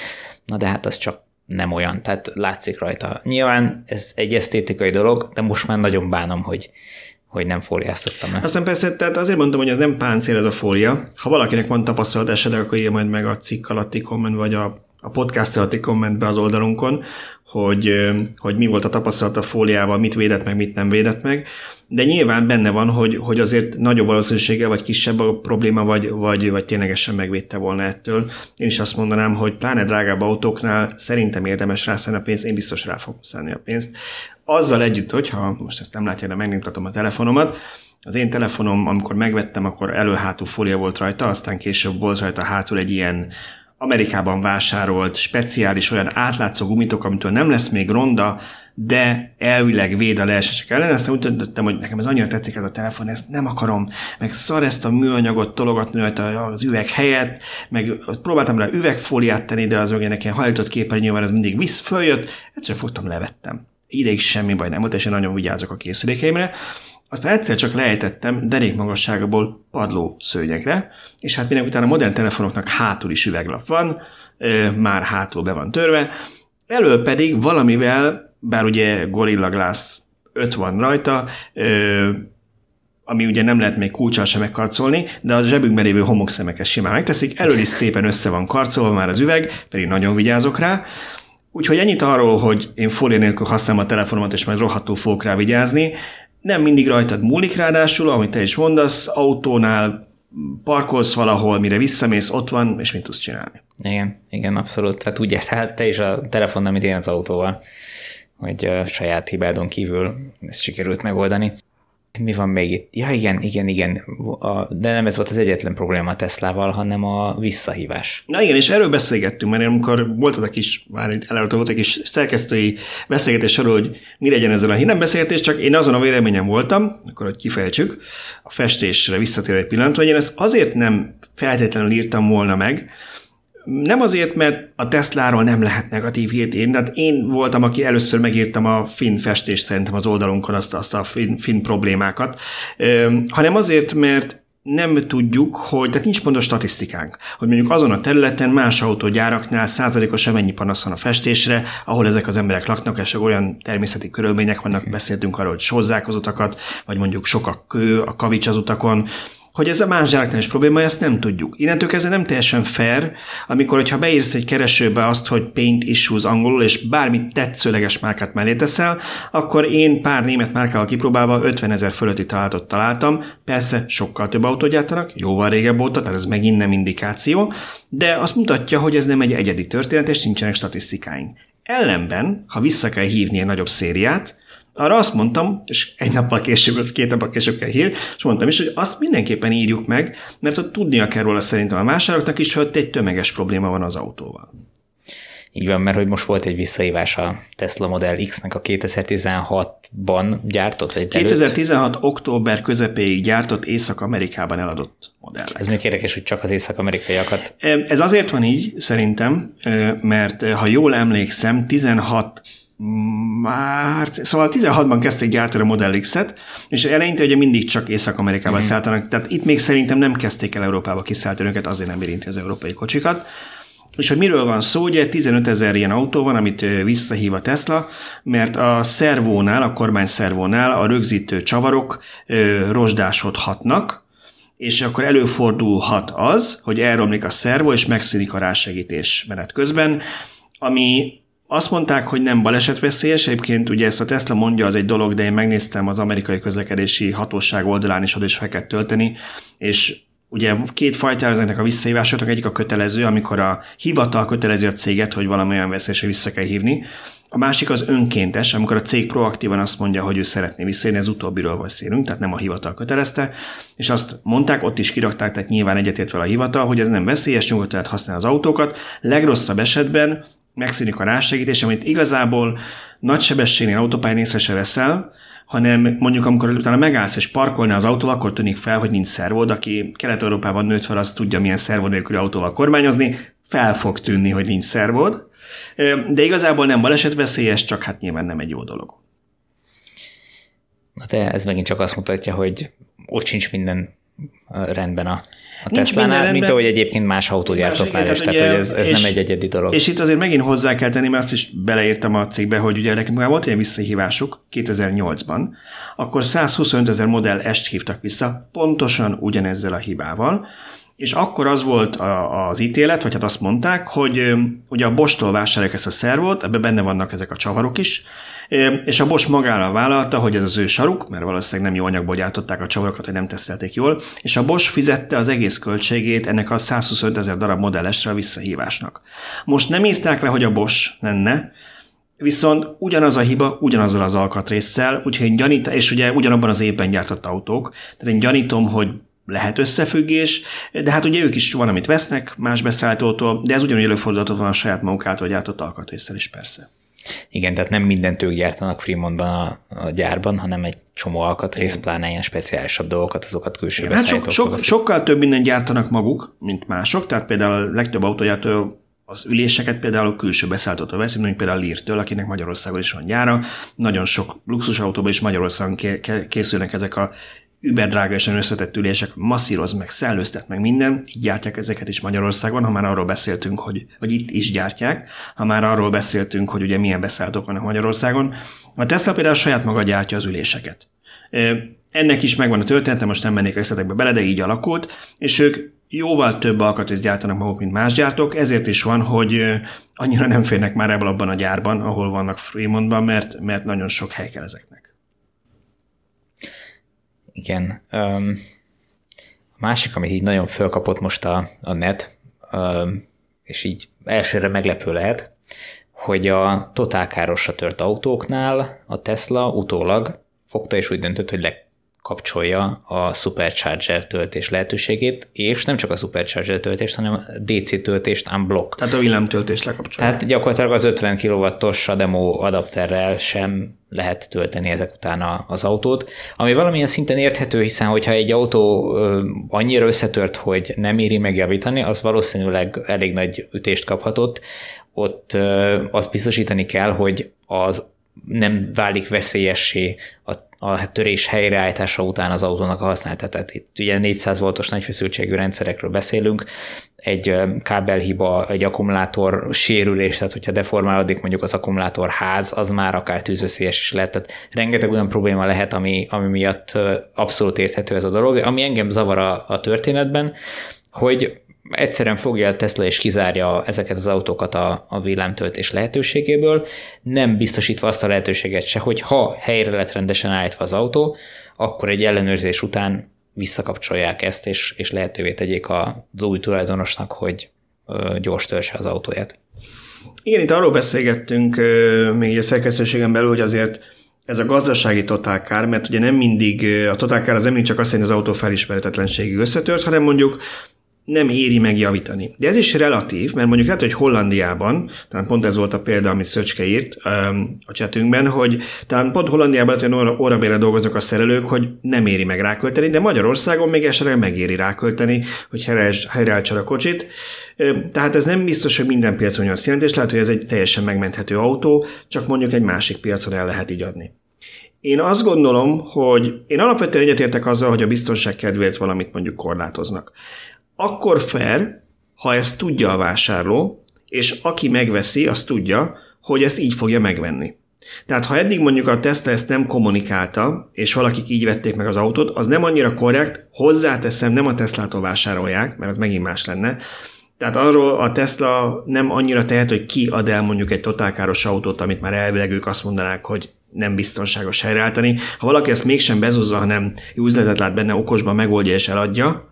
[SPEAKER 1] na de hát az csak nem olyan, tehát látszik rajta. Nyilván ez egy esztétikai dolog, de most már nagyon bánom, hogy, hogy nem fóliáztattam le.
[SPEAKER 2] Aztán persze, tehát azért mondom, hogy ez nem páncél ez a fólia. Ha valakinek van tapasztalat esetleg, akkor írja majd meg a cikk alatti komment, vagy a, a podcast alatti kommentbe az oldalunkon, hogy, hogy mi volt a tapasztalat a fóliával, mit védett meg, mit nem védett meg, de nyilván benne van, hogy, hogy azért nagyobb valószínűséggel, vagy kisebb a probléma, vagy, vagy, vagy ténylegesen megvédte volna ettől. Én is azt mondanám, hogy pláne drágább autóknál szerintem érdemes rászállni a pénzt, én biztos rá fogom szállni a pénzt. Azzal együtt, hogyha most ezt nem látja, de megnyugtatom a telefonomat, az én telefonom, amikor megvettem, akkor elő-hátul fólia volt rajta, aztán később volt rajta hátul egy ilyen Amerikában vásárolt speciális olyan átlátszó gumitok, amitől nem lesz még ronda, de elvileg véd a leesések ellen. Aztán úgy döntöttem, hogy nekem ez annyira tetszik ez a telefon, ezt nem akarom, meg szar ezt a műanyagot tologatni rajta az üveg helyett, meg próbáltam rá üvegfóliát tenni, de az meg ilyen hajtott képernyővel ez mindig visz, följött, egyszer fogtam, levettem. Ideig semmi baj nem volt, és én nagyon vigyázok a készülékeimre. Aztán egyszer csak lejtettem derék magasságából padló szőnyegre, és hát minek utána a modern telefonoknak hátul is üveglap van, már hátul be van törve, elől pedig valamivel, bár ugye Gorilla Glass 5 van rajta, ami ugye nem lehet még kulcsal sem megkarcolni, de a zsebünkben lévő homokszemeket simán megteszik, elől is szépen össze van karcolva már az üveg, pedig nagyon vigyázok rá, Úgyhogy ennyit arról, hogy én fólia nélkül használom a telefonomat, és majd rohadtul fogok rá vigyázni nem mindig rajtad múlik ráadásul, amit te is mondasz, autónál parkolsz valahol, mire visszamész, ott van, és mit tudsz csinálni.
[SPEAKER 1] Igen, igen, abszolút. Tehát úgy érted, te is a telefon, amit én az autóval, hogy a saját hibádon kívül ezt sikerült megoldani. Mi van még itt? Ja, igen, igen, igen. A, de nem ez volt az egyetlen probléma a Teslával, hanem a visszahívás.
[SPEAKER 2] Na igen, és erről beszélgettünk, mert amikor volt az a kis, már előtt volt egy kis szerkesztői beszélgetés arról, hogy mi legyen ezzel a hír. Nem beszélgetés, csak én azon a véleményem voltam, akkor hogy kifejtsük, a festésre visszatérő egy pillanat, hogy én ezt azért nem feltétlenül írtam volna meg, nem azért, mert a Tesláról nem lehet negatív hírt írni, tehát én voltam, aki először megírtam a finn festést szerintem az oldalunkon azt, azt a finn, finn problémákat, hanem azért, mert nem tudjuk, hogy, tehát nincs pontos statisztikánk, hogy mondjuk azon a területen más autógyáraknál százalékosan mennyi panasz van a festésre, ahol ezek az emberek laknak, és olyan természeti körülmények vannak, beszéltünk arról, hogy sozzák az utakat, vagy mondjuk sok a kő, a kavics az utakon, hogy ez a más gyáraknál is probléma, ezt nem tudjuk. Innentől kezdve nem teljesen fair, amikor, hogyha beírsz egy keresőbe azt, hogy paint issues angolul, és bármit tetszőleges márkát mellé teszel, akkor én pár német márkával kipróbálva 50 ezer fölötti találatot találtam. Persze sokkal több autót gyártanak, jóval régebb óta, tehát ez megint nem indikáció, de azt mutatja, hogy ez nem egy egyedi történet, és nincsenek statisztikáink. Ellenben, ha vissza kell hívni egy nagyobb szériát, arra azt mondtam, és egy nappal később, két nappal később kell hír, és mondtam is, hogy azt mindenképpen írjuk meg, mert ott tudnia kell róla szerintem a másároknak is, hogy egy tömeges probléma van az autóval.
[SPEAKER 1] Így van, mert hogy most volt egy visszaívás a Tesla Model X-nek a 2016-ban gyártott, vagy
[SPEAKER 2] 2016 előtt. október közepéig gyártott Észak-Amerikában eladott modell.
[SPEAKER 1] Ez még érdekes, hogy csak az észak-amerikaiakat.
[SPEAKER 2] Ez azért van így, szerintem, mert ha jól emlékszem, 16 március, szóval 16-ban kezdték gyártani a Model X-et, és eleinte ugye mindig csak Észak-Amerikába mm. szálltanak, tehát itt még szerintem nem kezdték el Európába kiszállítani őket, azért nem érinti az európai kocsikat. És hogy miről van szó, ugye 15 ezer ilyen autó van, amit visszahív a Tesla, mert a szervónál, a kormány szervónál a rögzítő csavarok rozsdásodhatnak, és akkor előfordulhat az, hogy elromlik a szervó, és megszűnik a rásegítés menet közben, ami azt mondták, hogy nem balesetveszélyes, egyébként ugye ezt a Tesla mondja, az egy dolog, de én megnéztem az amerikai közlekedési hatóság oldalán is, oda is fel kell tölteni, és ugye két fajta ezeknek a visszahívásoknak, egyik a kötelező, amikor a hivatal kötelezi a céget, hogy valamilyen veszélyesre vissza kell hívni, a másik az önkéntes, amikor a cég proaktívan azt mondja, hogy ő szeretné visszajönni, ez utóbbiről beszélünk, tehát nem a hivatal kötelezte, és azt mondták, ott is kirakták, tehát nyilván egyetért vele a hivatal, hogy ez nem veszélyes, nyugodtan lehet használni az autókat. Legrosszabb esetben megszűnik a rásegítés, amit igazából nagy sebességnél autópályán észre se veszel, hanem mondjuk amikor utána megállsz és parkolni az autó, akkor tűnik fel, hogy nincs szervod, aki Kelet-Európában nőtt fel, az tudja, milyen szervod nélküli autóval kormányozni, fel fog tűnni, hogy nincs szervod, de igazából nem balesetveszélyes, csak hát nyilván nem egy jó dolog.
[SPEAKER 1] Na de ez megint csak azt mutatja, hogy ott sincs minden rendben a a Tesla-nál, mint ahogy egyébként más autógyártóknál is, tehát hogy ez, ez és, nem egy egyedi dolog.
[SPEAKER 2] És itt azért megint hozzá kell tenni, mert azt is beleírtam a cikkbe, hogy ugye nekünk már volt ilyen visszahívásuk 2008-ban, akkor 125 ezer modell est hívtak vissza, pontosan ugyanezzel a hibával, és akkor az volt a, az ítélet, vagy hát azt mondták, hogy ugye a Bostól vásárolják ezt a szervot, ebben benne vannak ezek a csavarok is, és a Bosch magára vállalta, hogy ez az ő saruk, mert valószínűleg nem jó anyagból gyártották a csavarokat, hogy nem tesztelték jól, és a Bosch fizette az egész költségét ennek a 125 ezer darab modellesre a visszahívásnak. Most nem írták le, hogy a Bosch lenne, Viszont ugyanaz a hiba, ugyanazzal az alkatrészsel, úgyhogy én gyanítom, és ugye ugyanabban az évben gyártott autók, tehát én gyanítom, hogy lehet összefüggés, de hát ugye ők is van, amit vesznek más beszállítótól, de ez ugyanúgy előfordulhatott van a saját maguk által gyártott alkatrészsel is persze.
[SPEAKER 1] Igen, tehát nem mindent ők gyártanak Fremontban a, a gyárban, hanem egy csomó alkatrész, pláne ilyen speciálisabb dolgokat, azokat külső
[SPEAKER 2] hát sok, sok, sokkal több mindent gyártanak maguk, mint mások, tehát például a legtöbb autógyártó az üléseket például külső beszállítótól veszi, mint például a Lear-től, akinek Magyarországon is van gyára. Nagyon sok luxusautóban is Magyarországon készülnek ezek a überdrága és összetett ülések, masszíroz meg, szellőztet meg minden, így gyártják ezeket is Magyarországon, ha már arról beszéltünk, hogy, hogy itt is gyártják, ha már arról beszéltünk, hogy ugye milyen beszállítók vannak Magyarországon. A Tesla például saját maga gyártja az üléseket. Ennek is megvan a története, most nem mennék részletekbe bele, de így alakult, és ők jóval több alkatrészt gyártanak maguk, mint más gyártók, ezért is van, hogy annyira nem férnek már ebből abban a gyárban, ahol vannak Fremontban, mert, mert nagyon sok hely kell ezeknek.
[SPEAKER 1] Igen. Um, a másik, ami így nagyon fölkapott most a, a net, um, és így elsőre meglepő lehet, hogy a totálkárosra tört autóknál a Tesla utólag fogta és úgy döntött, hogy le, kapcsolja a Supercharger töltés lehetőségét, és nem csak a Supercharger töltést, hanem a DC töltést unblock.
[SPEAKER 2] Tehát a villámtöltést lekapcsolja.
[SPEAKER 1] Tehát gyakorlatilag az 50 kW-os a demo adapterrel sem lehet tölteni ezek után az autót, ami valamilyen szinten érthető, hiszen hogyha egy autó annyira összetört, hogy nem éri megjavítani, az valószínűleg elég nagy ütést kaphatott, ott azt biztosítani kell, hogy az nem válik veszélyessé a a törés helyreállítása után az autónak a használatát. Itt ugye 400 voltos nagyfeszültségű rendszerekről beszélünk, egy kábelhiba, egy akkumulátor sérülés, tehát hogyha deformálódik mondjuk az akkumulátor ház, az már akár tűzveszélyes is lehet. Tehát rengeteg olyan probléma lehet, ami, ami miatt abszolút érthető ez a dolog. Ami engem zavar a, a történetben, hogy egyszerűen fogja a Tesla és kizárja ezeket az autókat a, a villámtöltés lehetőségéből, nem biztosítva azt a lehetőséget se, hogy ha helyre lett rendesen állítva az autó, akkor egy ellenőrzés után visszakapcsolják ezt, és, és lehetővé tegyék az új tulajdonosnak, hogy gyors töltse az autóját.
[SPEAKER 2] Igen, itt arról beszélgettünk még a szerkesztőségen belül, hogy azért ez a gazdasági totálkár, mert ugye nem mindig, a totálkár az nem csak azt jelenti, az autó felismeretetlenségig összetört, hanem mondjuk nem éri meg javítani. De ez is relatív, mert mondjuk lehet, hogy Hollandiában, talán pont ez volt a példa, amit Szöcske írt um, a csetünkben, hogy talán pont Hollandiában olyan órabére dolgoznak a szerelők, hogy nem éri meg rákölteni, de Magyarországon még esetleg megéri rákölteni, hogy helyreálltsa a kocsit. Tehát ez nem biztos, hogy minden piacon azt jelenti, és lehet, hogy ez egy teljesen megmenthető autó, csak mondjuk egy másik piacon el lehet így adni. Én azt gondolom, hogy én alapvetően egyetértek azzal, hogy a biztonság kedvéért valamit mondjuk korlátoznak. Akkor fair, ha ezt tudja a vásárló, és aki megveszi, azt tudja, hogy ezt így fogja megvenni. Tehát ha eddig mondjuk a Tesla ezt nem kommunikálta, és valakik így vették meg az autót, az nem annyira korrekt, hozzáteszem, nem a Teslától vásárolják, mert az megint más lenne, tehát arról a Tesla nem annyira tehet, hogy ki ad el mondjuk egy totálkáros autót, amit már elvileg ők azt mondanák, hogy nem biztonságos helyreállítani. Ha valaki ezt mégsem bezúzza, hanem jó üzletet lát benne, okosban megoldja és eladja,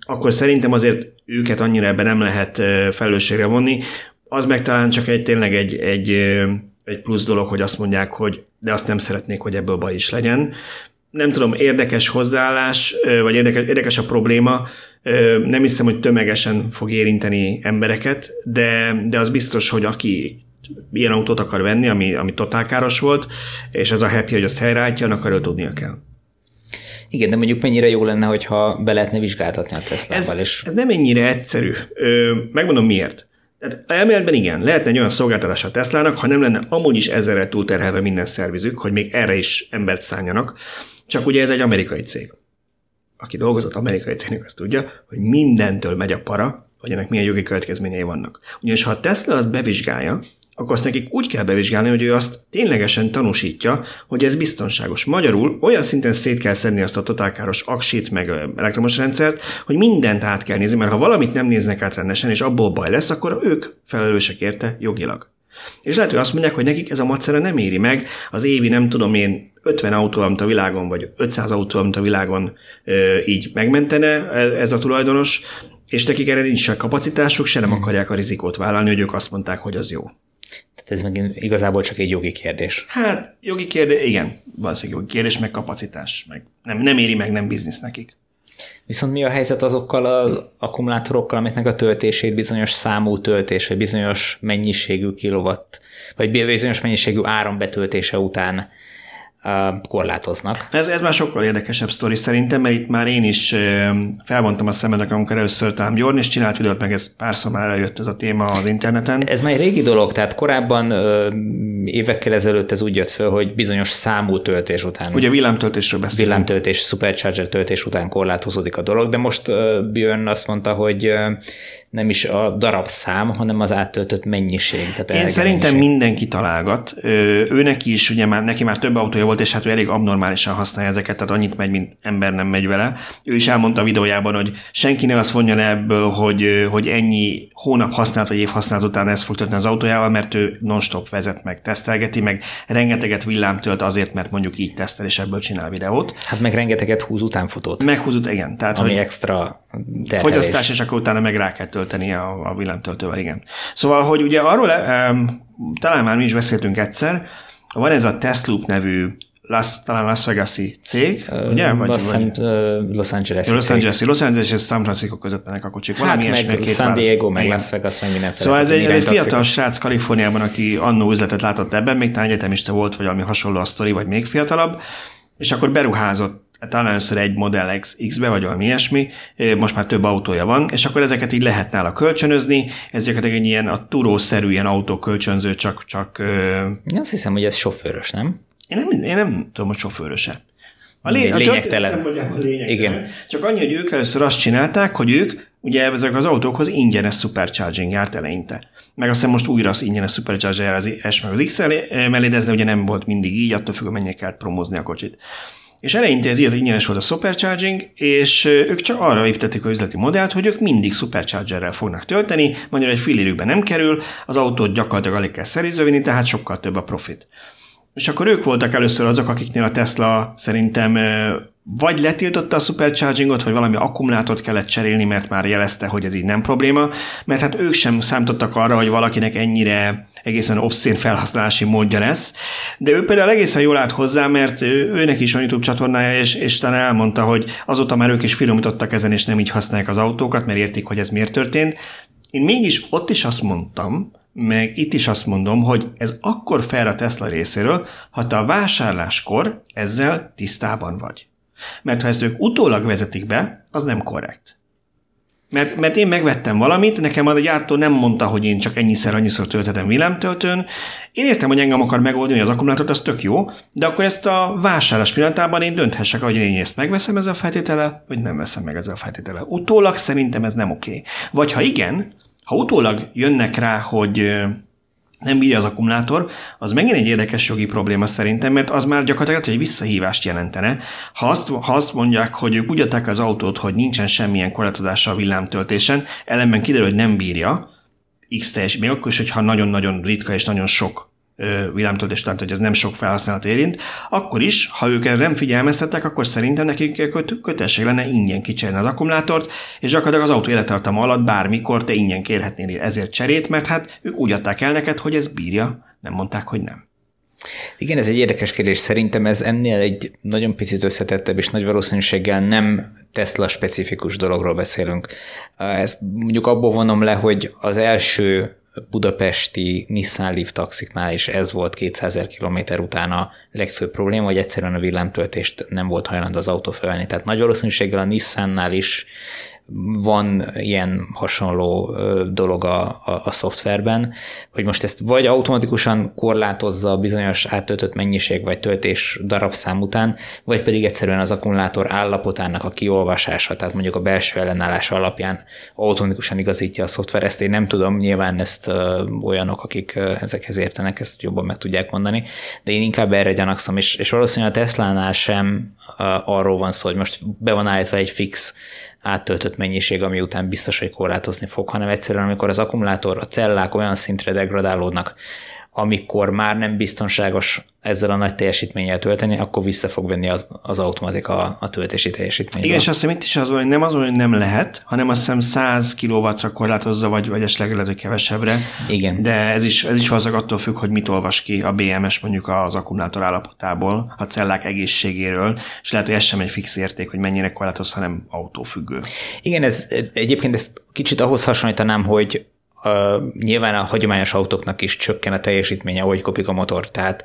[SPEAKER 2] akkor szerintem azért őket annyira ebben nem lehet felelősségre vonni. Az meg talán csak egy tényleg egy, egy, egy plusz dolog, hogy azt mondják, hogy de azt nem szeretnék, hogy ebből baj is legyen. Nem tudom, érdekes hozzáállás, vagy érdekes, érdekes a probléma, nem hiszem, hogy tömegesen fog érinteni embereket, de, de az biztos, hogy aki ilyen autót akar venni, ami, ami totálkáros volt, és ez a happy, hogy azt helyreállítja, annak arról tudnia kell.
[SPEAKER 1] Igen, de mondjuk mennyire jó lenne, hogyha be lehetne vizsgáltatni a Tesla-val.
[SPEAKER 2] Ez, és... ez nem ennyire egyszerű. Ö, megmondom miért. Tehát elméletben igen, lehetne egy olyan szolgáltatás a Teslának, ha nem lenne amúgy is ezerre túlterhelve minden szervizük, hogy még erre is embert szálljanak. Csak ugye ez egy amerikai cég. Aki dolgozott amerikai cégnek, azt tudja, hogy mindentől megy a para, hogy ennek milyen jogi következményei vannak. Ugyanis ha a Tesla azt bevizsgálja, akkor azt nekik úgy kell bevizsgálni, hogy ő azt ténylegesen tanúsítja, hogy ez biztonságos. Magyarul olyan szinten szét kell szedni azt a totálkáros aksit, meg elektromos rendszert, hogy mindent át kell nézni, mert ha valamit nem néznek át rendesen, és abból baj lesz, akkor ők felelősek érte jogilag. És lehet, hogy azt mondják, hogy nekik ez a macera nem éri meg, az évi nem tudom én 50 autó, amit a világon, vagy 500 autó, amit a világon így megmentene ez a tulajdonos, és nekik erre nincs se kapacitásuk, se nem hmm. akarják a rizikót vállalni, hogy ők azt mondták, hogy az jó.
[SPEAKER 1] Tehát ez meg igazából csak egy jogi kérdés.
[SPEAKER 2] Hát, jogi kérdés, igen, valószínűleg jogi kérdés, meg kapacitás, meg nem, nem éri meg, nem biznisz nekik.
[SPEAKER 1] Viszont mi a helyzet azokkal az akkumulátorokkal, amiknek a töltését bizonyos számú töltés, vagy bizonyos mennyiségű kilowatt, vagy bizonyos mennyiségű áram betöltése után korlátoznak.
[SPEAKER 2] Ez, ez már sokkal érdekesebb sztori szerintem, mert itt már én is felmondtam a szemednek, amikor először tám Jorn, és csinált videót, meg ez párszor már eljött ez a téma az interneten.
[SPEAKER 1] Ez már egy régi dolog, tehát korábban évekkel ezelőtt ez úgy jött föl, hogy bizonyos számú töltés után.
[SPEAKER 2] Ugye villámtöltésről beszélünk.
[SPEAKER 1] Villámtöltés, supercharger töltés után korlátozódik a dolog, de most Björn azt mondta, hogy nem is a darabszám, hanem az áttöltött mennyiség.
[SPEAKER 2] Tehát Én szerintem mennyiség. mindenki találgat. Ő neki is, ugye már, neki már több autója volt, és hát ő elég abnormálisan használja ezeket, tehát annyit megy, mint ember nem megy vele. Ő is elmondta a videójában, hogy senki ne azt mondja le ebből, hogy, hogy ennyi hónap használt, vagy év használt után ezt fog az autójával, mert ő non-stop vezet meg, tesztelgeti, meg rengeteget villám tölt azért, mert mondjuk így tesztel, és ebből csinál videót.
[SPEAKER 1] Hát meg rengeteget húz utánfutót.
[SPEAKER 2] Meg húz, igen. Tehát,
[SPEAKER 1] ami hogy extra
[SPEAKER 2] terhelés. Fogyasztás, és akkor utána meg rá kell tölteni a, a villámtöltővel, igen. Szóval, hogy ugye arról, um, talán már mi is beszéltünk egyszer, van ez a Tesloop nevű Las, talán Las Vegas-i cég, uh, ugye?
[SPEAKER 1] Vagy, Los, vagy, Los Angeles.
[SPEAKER 2] Los Angeles, Los Angeles és San Francisco között mennek a kocsik.
[SPEAKER 1] Hát Valami meg két San Diego, meg Las Vegas, meg mindenféle.
[SPEAKER 2] Szóval ez egy, egy fiatal srác Kaliforniában, aki annó üzletet látott ebben, még talán egyetemista volt, vagy valami hasonló a sztori, vagy még fiatalabb, és akkor beruházott Hát talán először egy Model X, X-be, vagy valami ilyesmi, most már több autója van, és akkor ezeket így lehet nála kölcsönözni, ez gyakorlatilag egy ilyen a turószerű ilyen autókölcsönző, csak... csak
[SPEAKER 1] Én azt hiszem, hogy ez sofőrös, nem?
[SPEAKER 2] Én nem, én nem tudom, hogy sofőröse.
[SPEAKER 1] A, lé- a lényegtelen. A
[SPEAKER 2] lényegtelen. Igen. Csak annyi, hogy ők először azt csinálták, hogy ők, ugye ezek az autókhoz ingyenes supercharging járt eleinte. Meg aztán most újra az ingyenes supercharger jár az S meg az X mellé, de ez ugye nem volt mindig így, attól függ, mennyire kellett promózni a kocsit. És eleinte ez hogy ingyenes volt a supercharging, és ők csak arra építették a üzleti modellt, hogy ők mindig superchargerrel fognak tölteni, magyarul egy fillérükbe nem kerül, az autót gyakorlatilag alig kell szerizővinni, tehát sokkal több a profit. És akkor ők voltak először azok, akiknél a Tesla szerintem vagy letiltotta a superchargingot, vagy valami akkumulátort kellett cserélni, mert már jelezte, hogy ez így nem probléma, mert hát ők sem számítottak arra, hogy valakinek ennyire egészen obszén felhasználási módja lesz. De ő például egészen jól állt hozzá, mert őnek is van YouTube csatornája, és, és talán elmondta, hogy azóta már ők is finomítottak ezen, és nem így használják az autókat, mert értik, hogy ez miért történt. Én mégis ott is azt mondtam, meg itt is azt mondom, hogy ez akkor fel a Tesla részéről, ha te a vásárláskor ezzel tisztában vagy. Mert ha ezt ők utólag vezetik be, az nem korrekt. Mert, mert én megvettem valamit, nekem a gyártó nem mondta, hogy én csak ennyiszer, annyiszor töltetem villámtöltőn. Én értem, hogy engem akar megoldani az akkumulátort, az tök jó, de akkor ezt a vásárlás pillanatában én dönthessek, hogy én ezt megveszem ezzel a feltétele, vagy nem veszem meg ezzel a feltétele. Utólag szerintem ez nem oké. Vagy ha igen, ha utólag jönnek rá, hogy nem bírja az akkumulátor, az megint egy érdekes jogi probléma szerintem, mert az már gyakorlatilag egy visszahívást jelentene. Ha azt, ha azt mondják, hogy ők úgy adták az autót, hogy nincsen semmilyen korlátozása a villámtöltésen, ellenben kiderül, hogy nem bírja, X teljes, még akkor is, hogyha nagyon-nagyon ritka és nagyon sok villámtöltés, tehát hogy ez nem sok felhasználat érint, akkor is, ha ők erre nem figyelmeztettek, akkor szerintem nekik kötelesség lenne ingyen kicserélni az akkumulátort, és gyakorlatilag az autó élettartama alatt bármikor te ingyen kérhetnél ezért cserét, mert hát ők úgy adták el neked, hogy ez bírja, nem mondták, hogy nem.
[SPEAKER 1] Igen, ez egy érdekes kérdés. Szerintem ez ennél egy nagyon picit összetettebb, és nagy valószínűséggel nem Tesla specifikus dologról beszélünk. Ezt mondjuk abból vonom le, hogy az első budapesti Nissan Leaf taxiknál is ez volt 200 ezer kilométer után a legfőbb probléma, hogy egyszerűen a villámtöltést nem volt hajlandó az autó felvenni. Tehát nagy valószínűséggel a Nissannál is van ilyen hasonló dolog a, a, a szoftverben, hogy most ezt vagy automatikusan korlátozza a bizonyos áttöltött mennyiség vagy töltés darabszám után, vagy pedig egyszerűen az akkumulátor állapotának a kiolvasása, tehát mondjuk a belső ellenállás alapján automatikusan igazítja a szoftver. Ezt én nem tudom, nyilván ezt ö, olyanok, akik ö, ezekhez értenek, ezt jobban meg tudják mondani, de én inkább erre gyanakszom, és, és valószínűleg a Tesla-nál sem ö, arról van szó, hogy most be van állítva egy fix áttöltött mennyiség, ami után biztos, hogy korlátozni fog, hanem egyszerűen amikor az akkumulátor, a cellák olyan szintre degradálódnak, amikor már nem biztonságos ezzel a nagy teljesítménnyel tölteni, akkor vissza fog venni az, az automatika a töltési teljesítményt.
[SPEAKER 2] Igen, és azt hiszem itt is az, hogy nem az, hogy nem lehet, hanem azt hiszem 100 kW-ra korlátozza, vagy, vagy esetleg lehet, hogy kevesebbre.
[SPEAKER 1] Igen.
[SPEAKER 2] De ez is, ez is hozzá attól függ, hogy mit olvas ki a BMS mondjuk az akkumulátor állapotából, a cellák egészségéről, és lehet, hogy ez sem egy fix érték, hogy mennyire korlátoz, hanem autófüggő.
[SPEAKER 1] Igen, ez egyébként ezt kicsit ahhoz hasonlítanám, hogy Nyilván a hagyományos autóknak is csökken a teljesítménye, ahogy kopik a motor. Tehát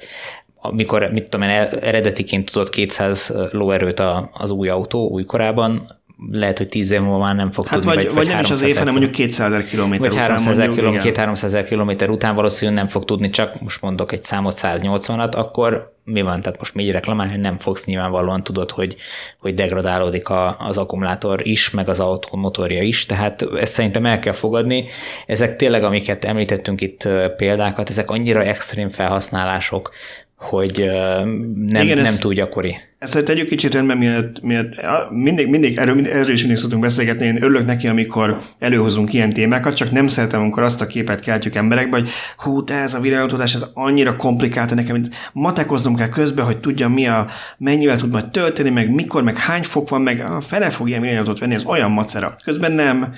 [SPEAKER 1] amikor, mit tudom én, eredetiként tudott 200 lóerőt az új autó újkorában, lehet, hogy 10 év múlva már nem fog
[SPEAKER 2] hát
[SPEAKER 1] tudni.
[SPEAKER 2] Vagy, vagy, vagy nem is az év, hanem mondjuk 200 ezer kilométer
[SPEAKER 1] vagy 300 ezer kilométer, 300 ezer kilométer után valószínűleg nem fog tudni, csak most mondok egy számot 180-at, akkor mi van? Tehát most még reklamálni, hogy nem fogsz nyilvánvalóan tudod, hogy, hogy degradálódik a, az akkumulátor is, meg az autó motorja is, tehát ezt szerintem el kell fogadni. Ezek tényleg, amiket említettünk itt példákat, ezek annyira extrém felhasználások, hogy nem, Igen, nem túl gyakori.
[SPEAKER 2] Ezt tegyük kicsit rendben, miért, miért mindig, mindig, erről, erről is mindig szoktunk beszélgetni, én örülök neki, amikor előhozunk ilyen témákat, csak nem szeretem, amikor azt a képet keltjük emberekbe, hogy hú, te ez a videótudás, ez annyira komplikált nekem, hogy matekoznom kell közben, hogy tudjam mi a, mennyivel tud majd tölteni, meg mikor, meg hány fok van, meg a fele fog ilyen videót venni, ez olyan macera. Közben nem,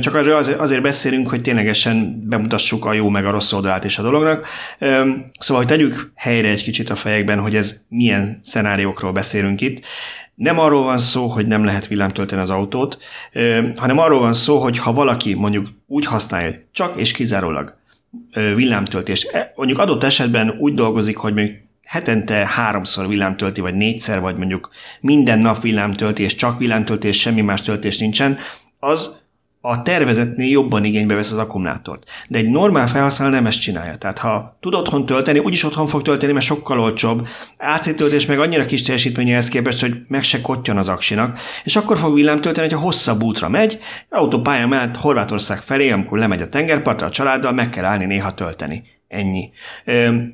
[SPEAKER 2] csak arról azért beszélünk, hogy ténylegesen bemutassuk a jó meg a rossz oldalát is a dolognak. Szóval, hogy tegyük helyre egy kicsit a fejekben, hogy ez milyen szenárió szenáriókról beszélünk itt. Nem arról van szó, hogy nem lehet villámtölteni az autót, hanem arról van szó, hogy ha valaki mondjuk úgy használja, csak és kizárólag villámtöltés, e, mondjuk adott esetben úgy dolgozik, hogy még hetente háromszor villámtölti, vagy négyszer, vagy mondjuk minden nap villámtöltés, csak villámtöltés, semmi más töltés nincsen, az a tervezetnél jobban igénybe vesz az akkumulátort. De egy normál felhasználó nem ezt csinálja. Tehát ha tud otthon tölteni, úgyis otthon fog tölteni, mert sokkal olcsóbb. AC töltés meg annyira kis teljesítményéhez képest, hogy meg se kottyan az aksinak, és akkor fog villám tölteni, hogyha hosszabb útra megy, autópálya mellett Horvátország felé, amikor lemegy a tengerpartra a családdal, meg kell állni néha tölteni. Ennyi.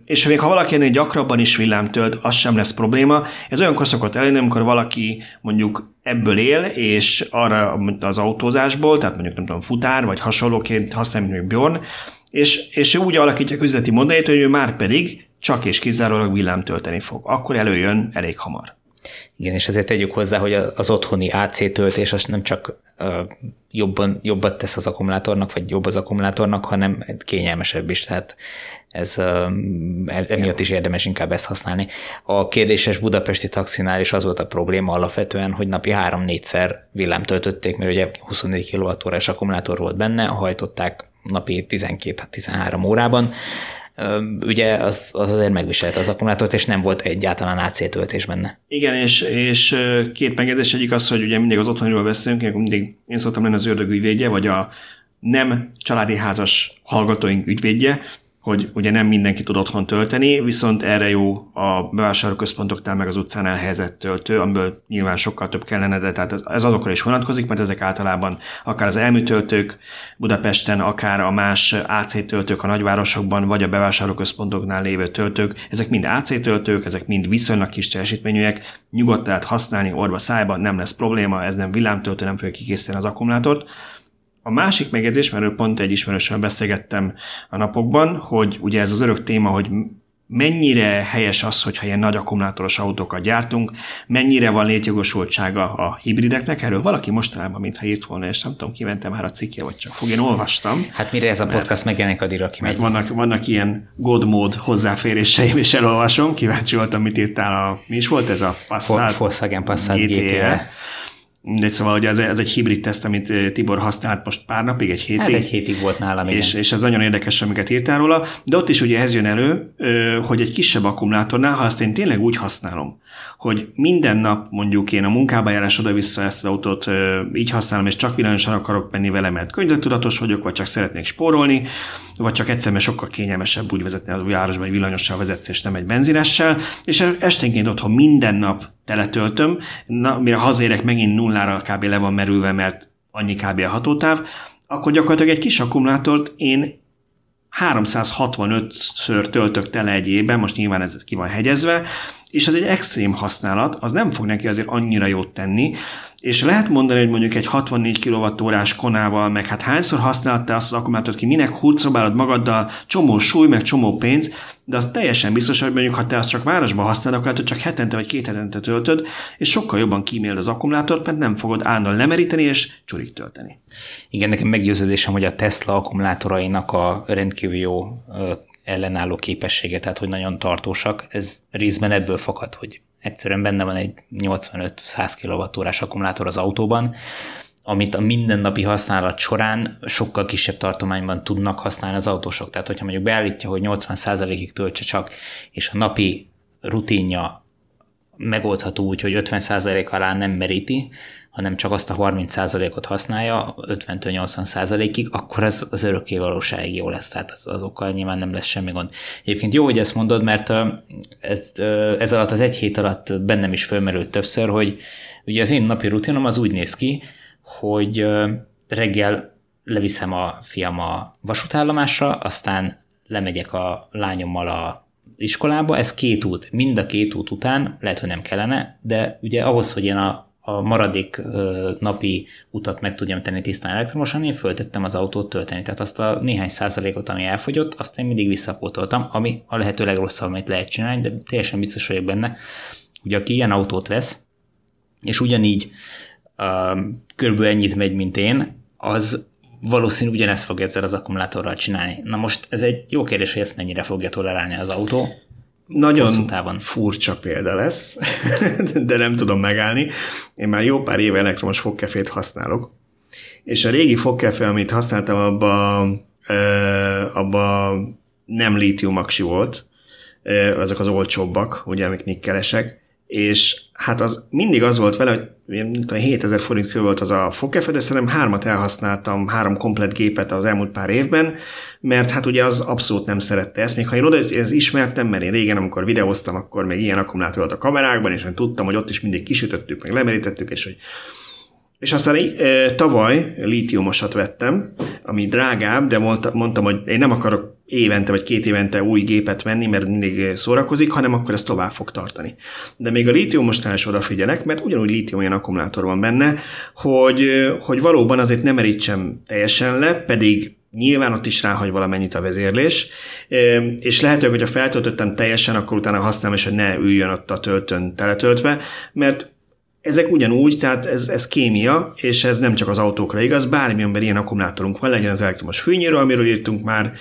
[SPEAKER 2] És még ha valaki ennél gyakrabban is villámtölt, az sem lesz probléma. Ez olyankor szokott eljönni, amikor valaki mondjuk ebből él, és arra az autózásból, tehát mondjuk nem tudom, futár, vagy hasonlóként használja, mint Bjorn, és, és úgy alakítja a üzleti modelljét, hogy ő már pedig csak és kizárólag villám tölteni fog. Akkor előjön elég hamar.
[SPEAKER 1] Igen, és ezért tegyük hozzá, hogy az otthoni AC töltés az nem csak jobban, jobbat tesz az akkumulátornak, vagy jobb az akkumulátornak, hanem kényelmesebb is, tehát ez emiatt is érdemes inkább ezt használni. A kérdéses budapesti taxinál is az volt a probléma alapvetően, hogy napi 3-4-szer villám töltötték, mert ugye 24 kWh akkumulátor volt benne, hajtották napi 12-13 órában, ugye az, az azért megviselte az akkumulátort, és nem volt egyáltalán AC töltés benne.
[SPEAKER 2] Igen, és, és két megjegyzés egyik az, hogy ugye mindig az otthonról beszélünk, én mindig én szoktam lenni az ördög ügyvédje, vagy a nem családi házas hallgatóink ügyvédje, hogy ugye nem mindenki tud otthon tölteni, viszont erre jó a bevásárlóközpontoknál meg az utcán elhelyezett töltő, amiből nyilván sokkal több kellene, de tehát ez azokra is vonatkozik, mert ezek általában akár az elműtöltők Budapesten, akár a más AC töltők a nagyvárosokban, vagy a bevásárlóközpontoknál lévő töltők, ezek mind AC töltők, ezek mind viszonylag kis teljesítményűek, nyugodt lehet használni orva szájba, nem lesz probléma, ez nem villámtöltő, nem fogja kikészíteni az akkumulátort. A másik megjegyzés, mert pont egy ismerősen beszélgettem a napokban, hogy ugye ez az örök téma, hogy mennyire helyes az, hogyha ilyen nagy akkumulátoros autókat gyártunk, mennyire van létjogosultsága a hibrideknek. Erről valaki mostanában, mintha írt volna, és nem tudom, kimentem már a cikke, vagy csak fog, én olvastam.
[SPEAKER 1] Hát mire ez a podcast megjelenik, addigra kimegy.
[SPEAKER 2] Mert vannak, vannak ilyen god mód hozzáféréseim, és elolvasom. Kíváncsi voltam, mit írtál a, mi is volt ez a
[SPEAKER 1] Passat? Volkswagen Passat GTE.
[SPEAKER 2] Mindegy, szóval hogy ez, ez egy hibrid teszt, amit Tibor használt most pár napig, egy hétig. Hát
[SPEAKER 1] egy hétig volt nálam,
[SPEAKER 2] és, és ez nagyon érdekes, amiket írtál róla, de ott is ugye ez jön elő, hogy egy kisebb akkumulátornál, ha azt én tényleg úgy használom, hogy minden nap mondjuk én a munkába járás oda-vissza ezt az autót így használom, és csak villanyosan akarok menni vele, mert környezettudatos vagyok, vagy csak szeretnék spórolni, vagy csak egyszerűen sokkal kényelmesebb úgy vezetni a városba, egy villanyossal vezetsz, és nem egy benzinessel, és esténként otthon minden nap teletöltöm, na, mire hazérek megint nullára kb. le van merülve, mert annyi kb. a hatótáv, akkor gyakorlatilag egy kis akkumulátort én 365-ször töltök tele egy évben, most nyilván ez ki van hegyezve, és ez egy extrém használat, az nem fog neki azért annyira jót tenni, és lehet mondani, hogy mondjuk egy 64 kWh konával, meg hát hányszor használtál azt az akkumulátort ki, minek hurcobálod magaddal, csomó súly, meg csomó pénz, de az teljesen biztos, hogy mondjuk, ha te azt csak városban használod, akkor csak hetente vagy két hetente töltöd, és sokkal jobban kíméld az akkumulátort, mert nem fogod állandóan lemeríteni és csurik tölteni.
[SPEAKER 1] Igen, nekem meggyőződésem, hogy a Tesla akkumulátorainak a rendkívül jó ellenálló képessége, tehát hogy nagyon tartósak. Ez részben ebből fakad, hogy egyszerűen benne van egy 85-100 kWh akkumulátor az autóban, amit a mindennapi használat során sokkal kisebb tartományban tudnak használni az autósok. Tehát, hogyha mondjuk beállítja, hogy 80%-ig töltse csak, és a napi rutinja megoldható úgy, hogy 50% alá nem meríti, hanem csak azt a 30%-ot használja 50-80%-ig, akkor az, az örökké valóságig jó lesz, tehát az, azokkal nyilván nem lesz semmi gond. Egyébként jó, hogy ezt mondod, mert ez, ez alatt az egy hét alatt bennem is fölmerült többször, hogy ugye az én napi rutinom az úgy néz ki, hogy reggel leviszem a fiam a vasútállomásra, aztán lemegyek a lányommal a iskolába, ez két út. Mind a két út után, lehet, hogy nem kellene, de ugye ahhoz, hogy én a a maradék napi utat meg tudjam tenni tisztán elektromosan, én föltettem az autót tölteni. Tehát azt a néhány százalékot, ami elfogyott, azt én mindig visszapótoltam, ami a lehető legrosszabb, amit lehet csinálni, de teljesen biztos vagyok benne, hogy aki ilyen autót vesz, és ugyanígy uh, körülbelül ennyit megy, mint én, az valószínű ugyanezt fog ezzel az akkumulátorral csinálni. Na most ez egy jó kérdés, hogy ezt mennyire fogja tolerálni az autó.
[SPEAKER 2] Nagyon furcsa példa lesz, de nem tudom megállni. Én már jó pár éve elektromos fogkefét használok, és a régi fogkefe, amit használtam, abba, abba nem lítium volt, azok az olcsóbbak, ugye, amik nikkelesek, és hát az mindig az volt vele, hogy 7000 forint körül volt az a fogkefe, de szerintem hármat elhasználtam, három komplet gépet az elmúlt pár évben, mert hát ugye az abszolút nem szerette. Ezt, még ha én oda ezt ismertem, mert én régen, amikor videóztam, akkor még ilyen akkumulátor volt a kamerákban, és én tudtam, hogy ott is mindig kisütöttük, meg lemerítettük, és hogy és aztán tavaly lítiumosat vettem, ami drágább, de mondtam, hogy én nem akarok évente vagy két évente új gépet venni, mert mindig szórakozik, hanem akkor ez tovább fog tartani. De még a lítiumosnál is odafigyelek, mert ugyanúgy lítium olyan akkumulátor van benne, hogy, hogy valóban azért nem merítsem teljesen le, pedig nyilván ott is ráhagy valamennyit a vezérlés, és lehetőleg, hogyha feltöltöttem teljesen, akkor utána használom, és hogy ne üljön ott a töltőn teletöltve, mert ezek ugyanúgy, tehát ez, ez kémia, és ez nem csak az autókra igaz, bármilyenben ilyen akkumulátorunk van, legyen az elektromos fűnyíró, amiről írtunk már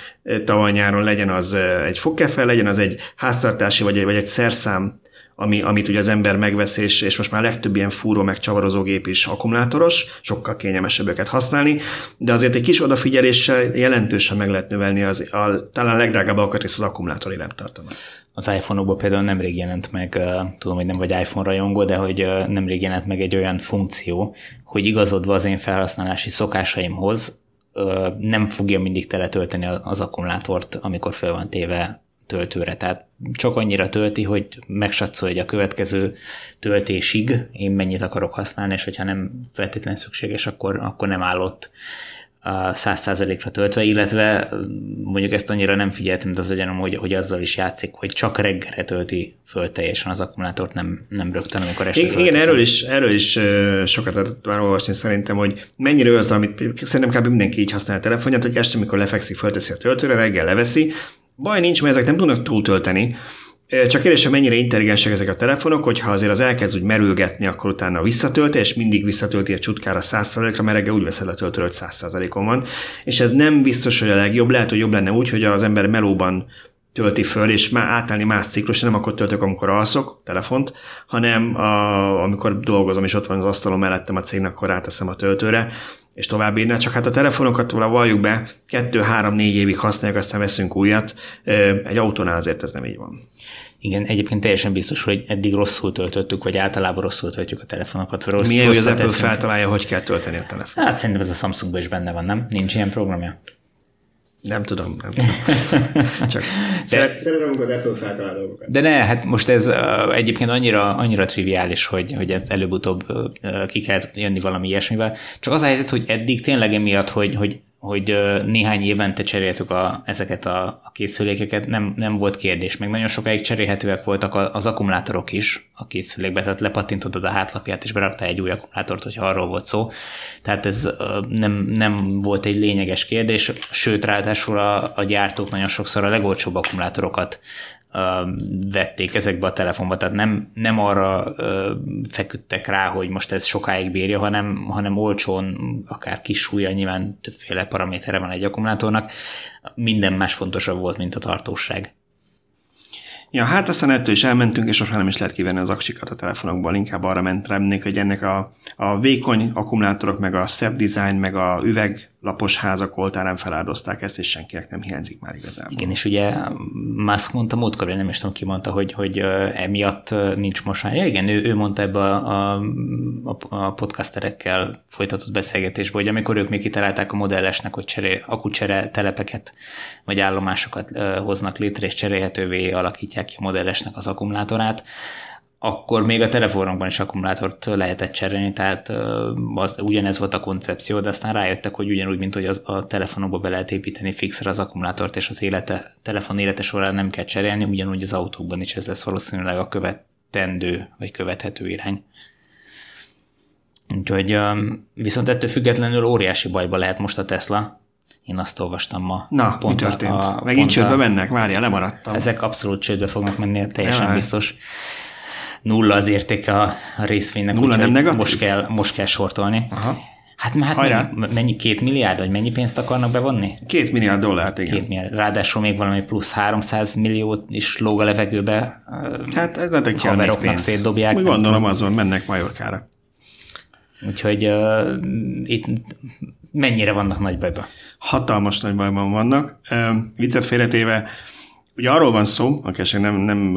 [SPEAKER 2] tavaly nyáron, legyen az egy fogkefe, legyen az egy háztartási, vagy egy, vagy egy szerszám, ami, amit ugye az ember megvesz, és, és most már legtöbb ilyen fúró meg csavarozógép is akkumulátoros, sokkal kényelmesebb őket használni, de azért egy kis odafigyeléssel jelentősen meg lehet növelni az, a, talán legdrágább alkatrész az akkumulátor élettartamat
[SPEAKER 1] az iPhone-okban például nemrég jelent meg, tudom, hogy nem vagy iPhone rajongó, de hogy nemrég jelent meg egy olyan funkció, hogy igazodva az én felhasználási szokásaimhoz nem fogja mindig teletölteni az akkumulátort, amikor fel van téve töltőre. Tehát csak annyira tölti, hogy megsatszolja, hogy a következő töltésig én mennyit akarok használni, és hogyha nem feltétlenül szükséges, akkor, akkor nem állott száz százalékra töltve, illetve mondjuk ezt annyira nem figyeltem, de az egyenem, hogy, hogy azzal is játszik, hogy csak reggelre tölti föl teljesen az akkumulátort, nem, nem rögtön, amikor este
[SPEAKER 2] Igen, igen erről is, erről is sokat lehet már olvasni szerintem, hogy mennyire az, amit szerintem kb. mindenki így használ a telefonját, hogy este, amikor lefekszik, fölteszi a töltőre, reggel leveszi, Baj nincs, mert ezek nem tudnak túltölteni, csak kérdés, hogy mennyire intelligensek ezek a telefonok, hogyha azért az elkezd úgy merülgetni, akkor utána visszatölti, és mindig visszatölti a csutkára 100%-ra, mert reggel úgy veszed a töltőről, hogy 100%-on van. És ez nem biztos, hogy a legjobb. Lehet, hogy jobb lenne úgy, hogy az ember melóban tölti föl, és már átállni más ciklus, nem akkor töltök, amikor alszok, telefont, hanem a, amikor dolgozom, és ott van az asztalom mellettem a cégnek, akkor ráteszem a töltőre, és tovább írni. Csak hát a telefonokat valljuk be, kettő, három, négy évig használjuk, aztán veszünk újat. Egy autónál azért ez nem így van.
[SPEAKER 1] Igen, egyébként teljesen biztos, hogy eddig rosszul töltöttük, vagy általában rosszul töltjük a telefonokat.
[SPEAKER 2] Rossz, Milyen, hogy az Apple feltalálja, hogy kell tölteni a telefont?
[SPEAKER 1] Hát szerintem ez a Samsungban is benne van, nem? Nincs ilyen programja?
[SPEAKER 2] Nem tudom, nem tudom. Csak de, szeretem, amikor az Apple feltalál dolgokat.
[SPEAKER 1] De ne, hát most ez egyébként annyira, annyira triviális, hogy, hogy ez előbb-utóbb ki kell jönni valami ilyesmivel. Csak az a helyzet, hogy eddig tényleg emiatt, hogy, hogy hogy néhány évente cseréltük a, ezeket a, a készülékeket, nem, nem volt kérdés. Meg nagyon sokáig cserélhetőek voltak az akkumulátorok is a készülékbe, tehát lepattintod a hátlapját, és beraktál egy új akkumulátort, hogyha arról volt szó. Tehát ez nem, nem volt egy lényeges kérdés, sőt, ráadásul a, a gyártók nagyon sokszor a legolcsóbb akkumulátorokat vették ezekbe a telefonba, tehát nem, nem arra feküdtek rá, hogy most ez sokáig bírja, hanem, hanem olcsón, akár kis súlya, nyilván többféle paramétere van egy akkumulátornak, minden más fontosabb volt, mint a tartóság.
[SPEAKER 2] Ja, hát aztán ettől is elmentünk, és most már nem is lehet kivenni az aksikat a telefonokból, inkább arra ment remnék, hogy ennek a, a vékony akkumulátorok, meg a szebb design, meg a üveg lapos házak oltárán feláldozták ezt, és senkinek nem hiányzik már igazából.
[SPEAKER 1] Igen, és ugye Musk mondta múltkor, nem is tudom ki mondta, hogy, hogy emiatt nincs mosály. Ja, igen, ő, ő mondta ebbe a, a, a podcasterekkel folytatott beszélgetésben, hogy amikor ők még kitalálták a modellesnek, hogy cserél, akucsere telepeket vagy állomásokat hoznak létre, és cserélhetővé alakítják ki a modellesnek az akkumulátorát, akkor még a telefonokban is akkumulátort lehetett cserélni, tehát az, ugyanez volt a koncepció, de aztán rájöttek, hogy ugyanúgy, mint hogy az, a telefonokba be lehet építeni fixre az akkumulátort, és az élete, telefon élete során nem kell cserélni, ugyanúgy az autókban is ez lesz valószínűleg a követendő, vagy követhető irány. Úgyhogy viszont ettől függetlenül óriási bajba lehet most a Tesla. Én azt olvastam ma.
[SPEAKER 2] Na, pont mi történt? A, Megint csődbe mennek? Várja, lemaradtam.
[SPEAKER 1] Ezek abszolút csődbe fognak menni, teljesen biztos nulla az értéke a részvénynek,
[SPEAKER 2] nulla nem negatív?
[SPEAKER 1] most kell, most kell sortolni. Aha. Hát, hát mennyi, mennyi, két milliárd, vagy mennyi pénzt akarnak bevonni?
[SPEAKER 2] Két milliárd dollárt, igen. Két
[SPEAKER 1] milliárd. Ráadásul még valami plusz 300 milliót is lóg a levegőbe.
[SPEAKER 2] Hát ez nem kell még pénz.
[SPEAKER 1] szétdobják.
[SPEAKER 2] Úgy gondolom azon mennek Majorkára.
[SPEAKER 1] Úgyhogy uh, itt mennyire vannak nagy bajban?
[SPEAKER 2] Hatalmas nagy bajban vannak. Uh, viccet félretéve, Ugye arról van szó, aki esetleg nem, nem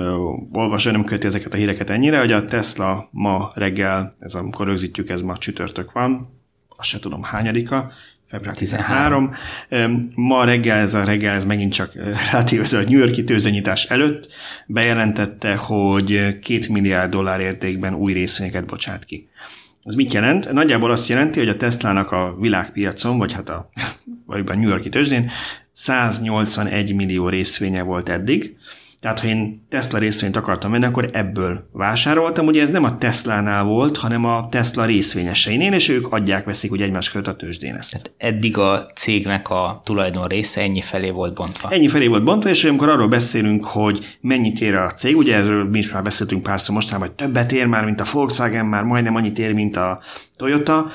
[SPEAKER 2] olvasja, nem követi ezeket a híreket ennyire, hogy a Tesla ma reggel, ez amikor rögzítjük, ez ma csütörtök van, azt se tudom hányadika, február 13. 13. Ma reggel, ez a reggel, ez megint csak rátévező a New Yorki tőzsdenyítás előtt bejelentette, hogy két milliárd dollár értékben új részvényeket bocsát ki. Ez mit jelent? Nagyjából azt jelenti, hogy a Teslának a világpiacon, vagy hát a, vagy a New Yorki tőzsdén 181 millió részvénye volt eddig, tehát, ha én Tesla részvényt akartam venni, akkor ebből vásároltam. Ugye ez nem a Tesla-nál volt, hanem a Tesla részvényeseinél, és ők adják, veszik ugye egymás között a tőzsdén ezt.
[SPEAKER 1] Tehát eddig a cégnek a tulajdon része ennyi felé volt bontva.
[SPEAKER 2] Ennyi felé volt bontva, és amikor arról beszélünk, hogy mennyit ér a cég, ugye erről mi is már beszéltünk párszor mostanában, hogy többet ér már, mint a Volkswagen, már majdnem annyit ér, mint a Toyota,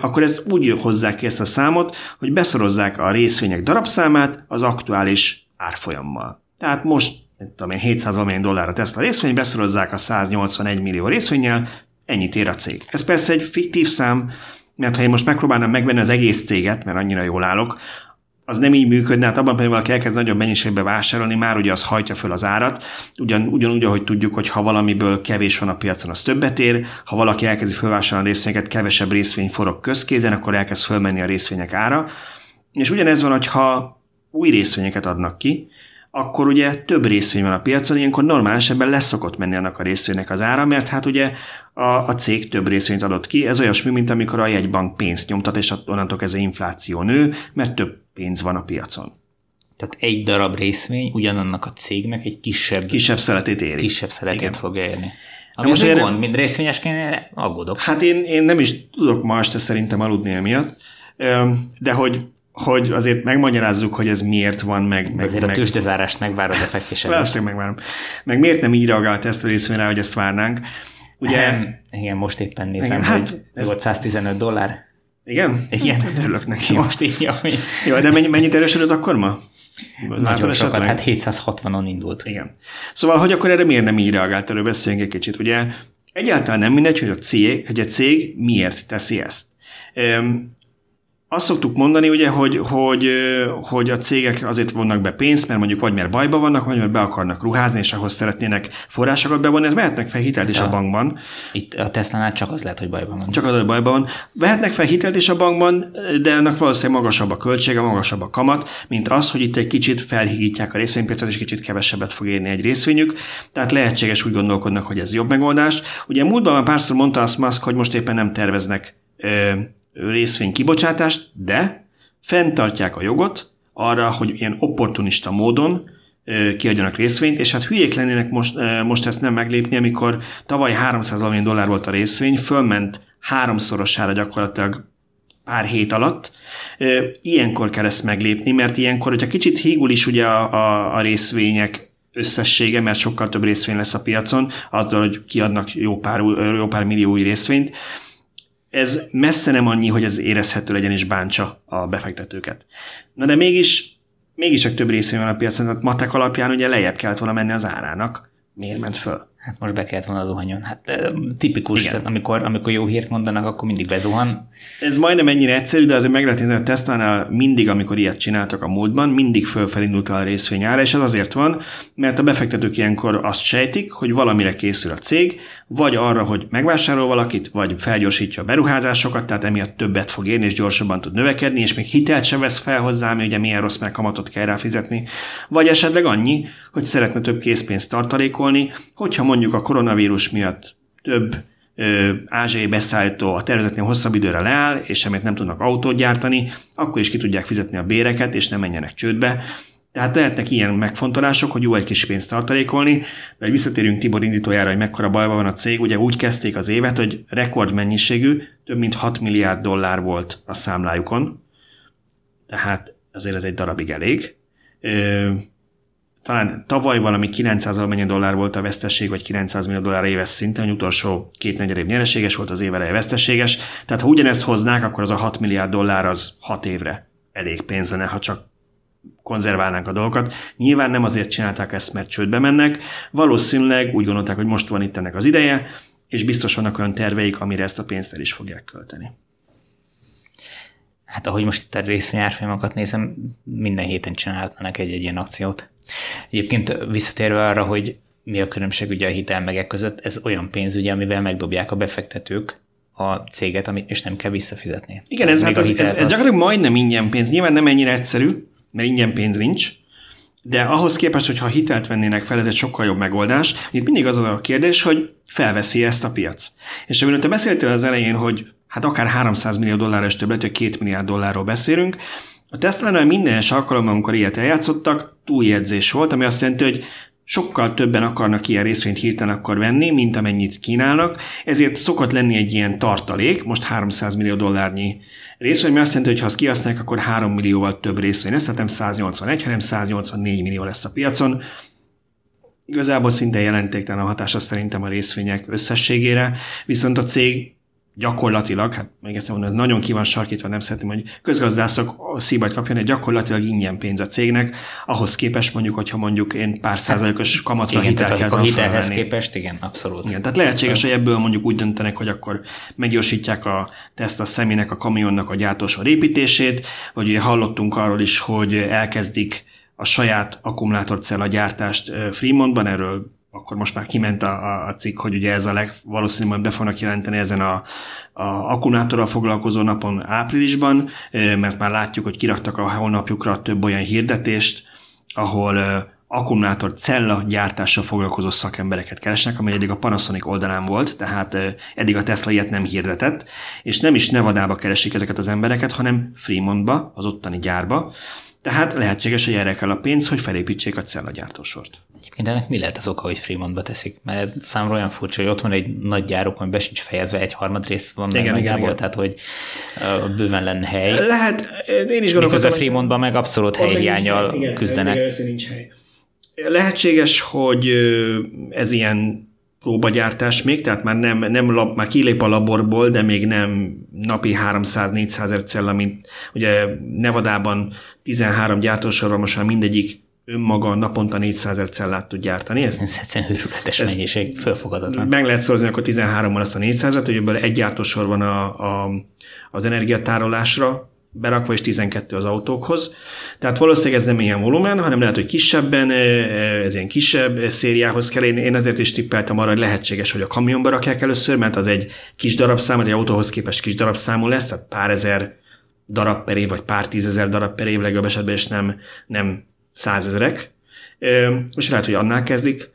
[SPEAKER 2] akkor ez úgy hozzák ki ezt a számot, hogy beszorozzák a részvények darabszámát az aktuális árfolyammal. Tehát most tudom én, 700 valamilyen dollár a Tesla részvény, beszorozzák a 181 millió részvényel, ennyit ér a cég. Ez persze egy fiktív szám, mert ha én most megpróbálnám megvenni az egész céget, mert annyira jól állok, az nem így működne, hát abban pedig valaki elkezd nagyobb mennyiségbe vásárolni, már ugye az hajtja föl az árat, ugyan, ugyanúgy, ahogy tudjuk, hogy ha valamiből kevés van a piacon, az többet ér, ha valaki elkezdi felvásárolni részvényeket, kevesebb részvény forog közkézen, akkor elkezd fölmenni a részvények ára. És ugyanez van, hogyha új részvényeket adnak ki, akkor ugye több részvény van a piacon, ilyenkor normál esetben leszokott menni annak a részvénynek az ára, mert hát ugye a, a cég több részvényt adott ki. Ez olyasmi, mint amikor a jegybank pénzt nyomtat, és onnantól ez infláció nő, mert több pénz van a piacon.
[SPEAKER 1] Tehát egy darab részvény ugyanannak a cégnek egy kisebb,
[SPEAKER 2] kisebb szeletét éri.
[SPEAKER 1] Kisebb szeletét Igen. fogja érni. Ami most én, gond, mint részvényesként aggódok.
[SPEAKER 2] Hát én, én nem is tudok ma este szerintem aludni emiatt, de hogy hogy azért megmagyarázzuk, hogy ez miért van, meg... meg
[SPEAKER 1] azért
[SPEAKER 2] meg,
[SPEAKER 1] a tőzsdezárást megvárod a fekvés
[SPEAKER 2] Persze, megvárom. Meg miért nem így reagált ezt a részvényre, hogy ezt várnánk?
[SPEAKER 1] Ugye... Nem, igen, most éppen nézem, igen, hát hogy ez... volt 115 dollár.
[SPEAKER 2] Igen?
[SPEAKER 1] Igen.
[SPEAKER 2] Örülök neki.
[SPEAKER 1] Most így, ami...
[SPEAKER 2] Jó, de mennyi, mennyit erősödött akkor ma?
[SPEAKER 1] Nagyon sokat, hát 760-on indult.
[SPEAKER 2] Igen. Szóval, hogy akkor erre miért nem így reagált, erről beszéljünk egy kicsit. Ugye egyáltalán nem mindegy, hogy a cég, hogy a cég miért teszi ezt azt szoktuk mondani, ugye, hogy, hogy, hogy a cégek azért vonnak be pénzt, mert mondjuk vagy mert bajban vannak, vagy mert be akarnak ruházni, és ahhoz szeretnének forrásokat bevonni, ez vehetnek fel hitelt is a, a bankban.
[SPEAKER 1] Itt a Tesla-nál csak az lehet, hogy bajban van.
[SPEAKER 2] Csak az, hogy bajban van. Vehetnek fel hitelt is a bankban, de ennek valószínűleg magasabb a költsége, magasabb a kamat, mint az, hogy itt egy kicsit felhigítják a részvénypiacot, és kicsit kevesebbet fog érni egy részvényük. Tehát lehetséges úgy gondolkodnak, hogy ez jobb megoldás. Ugye múltban már párszor mondta azt Musk, hogy most éppen nem terveznek részvény kibocsátást, de fenntartják a jogot arra, hogy ilyen opportunista módon kiadjanak részvényt, és hát hülyék lennének most, most ezt nem meglépni, amikor tavaly 300 valamilyen dollár volt a részvény, fölment háromszorosára gyakorlatilag pár hét alatt. Ilyenkor kell ezt meglépni, mert ilyenkor, hogyha kicsit hígul is ugye a, a, a részvények összessége, mert sokkal több részvény lesz a piacon, azzal, hogy kiadnak jó pár, jó pár millió új részvényt, ez messze nem annyi, hogy ez érezhető legyen és bántsa a befektetőket. Na de mégis, mégis csak több részén van a piacon, tehát matek alapján ugye lejjebb kellett volna menni az árának. Miért ment föl?
[SPEAKER 1] Hát most be kellett volna zuhanjon. Hát tipikus, Igen. tehát amikor, amikor jó hírt mondanak, akkor mindig bezuhan.
[SPEAKER 2] Ez majdnem ennyire egyszerű, de azért meg lehet nézni, a Tesla-nál mindig, amikor ilyet csináltak a múltban, mindig fölfelindult a részvény ára, és ez azért van, mert a befektetők ilyenkor azt sejtik, hogy valamire készül a cég, vagy arra, hogy megvásárol valakit, vagy felgyorsítja a beruházásokat, tehát emiatt többet fog érni, és gyorsabban tud növekedni, és még hitelt sem vesz fel hozzá, ami ugye milyen rossz, mert kamatot kell rá fizetni, vagy esetleg annyi, hogy szeretne több készpénzt tartalékolni, hogyha mondjuk a koronavírus miatt több ázsiai beszállító a tervezetnél hosszabb időre leáll, és emiatt nem tudnak autót gyártani, akkor is ki tudják fizetni a béreket, és nem menjenek csődbe. Tehát lehetnek ilyen megfontolások, hogy jó egy kis pénzt tartalékolni, de visszatérünk Tibor indítójára, hogy mekkora bajban van a cég. Ugye úgy kezdték az évet, hogy rekordmennyiségű, több mint 6 milliárd dollár volt a számlájukon, tehát azért ez egy darabig elég talán tavaly valami 900 valamennyi dollár volt a vesztesség, vagy 900 millió dollár éves szinten, utolsó két negyed év nyereséges volt, az év eleje veszteséges. Tehát ha ugyanezt hoznák, akkor az a 6 milliárd dollár az 6 évre elég pénz lenne, ha csak konzerválnánk a dolgokat. Nyilván nem azért csinálták ezt, mert csődbe mennek, valószínűleg úgy gondolták, hogy most van itt ennek az ideje, és biztos vannak olyan terveik, amire ezt a pénzt el is fogják költeni.
[SPEAKER 1] Hát ahogy most itt a részvényárfolyamokat nézem, minden héten csinálhatnának egy-egy ilyen akciót. Egyébként visszatérve arra, hogy mi a különbség ugye a hitelmegek között, ez olyan pénz, ugye, amivel megdobják a befektetők a céget, amit, és nem kell visszafizetni.
[SPEAKER 2] Igen, ez, hát az, ez, ez, ez gyakorlatilag majdnem ingyen pénz. Nyilván nem ennyire egyszerű, mert ingyen pénz nincs, de ahhoz képest, hogyha hitelt vennének fel, ez egy sokkal jobb megoldás. Itt mindig az a kérdés, hogy felveszi ezt a piac. És amiről te beszéltél az elején, hogy hát akár 300 millió dolláros többlet, vagy 2 milliárd dollárról beszélünk, a Tesla-nál minden alkalommal, amikor ilyet eljátszottak, túljegyzés volt, ami azt jelenti, hogy sokkal többen akarnak ilyen részvényt hirtelen akkor venni, mint amennyit kínálnak, ezért szokott lenni egy ilyen tartalék, most 300 millió dollárnyi részvény, ami azt jelenti, hogy ha azt kihasználják, akkor 3 millióval több részvény lesz, tehát nem 181, hanem 184 millió lesz a piacon. Igazából szinte jelentéktelen a hatása szerintem a részvények összességére, viszont a cég gyakorlatilag, hát még ezt mondom, nagyon ki van sarkítva, nem szeretném, hogy közgazdászok szíbajt kapjon, egy gyakorlatilag ingyen pénz a cégnek, ahhoz képest mondjuk, hogyha mondjuk én pár hát, százalékos kamatra
[SPEAKER 1] igen, hitel kell a hitelhez képest, igen, abszolút.
[SPEAKER 2] Igen, tehát lehetséges, hogy ebből mondjuk úgy döntenek, hogy akkor meggyorsítják a Tesla személynek, a kamionnak a gyártósor építését, vagy ugye hallottunk arról is, hogy elkezdik a saját akkumulátorcella gyártást Fremontban, erről akkor most már kiment a, a cikk, hogy ugye ez a legvalószínűbb be fognak jelenteni ezen a, a akkumulátorral foglalkozó napon áprilisban, mert már látjuk, hogy kiraktak a honlapjukra több olyan hirdetést, ahol akkumulátor cella gyártással foglalkozó szakembereket keresnek, ami eddig a Panasonic oldalán volt, tehát eddig a Tesla ilyet nem hirdetett, és nem is Nevadába keresik ezeket az embereket, hanem Fremontba, az ottani gyárba, tehát lehetséges, hogy erre kell a pénz, hogy felépítsék a cellagyártósort.
[SPEAKER 1] Egyébként ennek mi lehet az oka, hogy Fremontba teszik? Mert ez számomra olyan furcsa, hogy ott van egy nagy gyárok, ami be sincs fejezve, egy harmad rész van igen, meg igen, igen. tehát hogy bőven lenne hely.
[SPEAKER 2] Lehet, én is gondolkodom.
[SPEAKER 1] a Fremontban meg abszolút helyhiányjal küzdenek.
[SPEAKER 2] Igen, nincs hely. Lehetséges, hogy ez ilyen próbagyártás még, tehát már nem, nem lab, már kilép a laborból, de még nem napi 300-400 ezer cella, mint ugye Nevadában 13 gyártósorban most már mindegyik önmaga naponta 400 ezer cellát tud gyártani.
[SPEAKER 1] Ez, ez egyszerűen őrületes mennyiség, fölfogadatlan.
[SPEAKER 2] Meg lehet szorozni akkor 13-mal azt a 400-et, hogy ebből egy gyártósor van a, a, az energiatárolásra, berakva, és 12 az autókhoz. Tehát valószínűleg ez nem ilyen volumen, hanem lehet, hogy kisebben, ez ilyen kisebb szériához kell. Én, én ezért is tippeltem arra, hogy lehetséges, hogy a kamionba rakják először, mert az egy kis darabszám, egy autóhoz képest kis darabszámú lesz, tehát pár ezer darab per év, vagy pár tízezer darab per év legjobb esetben, és nem, nem százezrek. És lehet, hogy annál kezdik,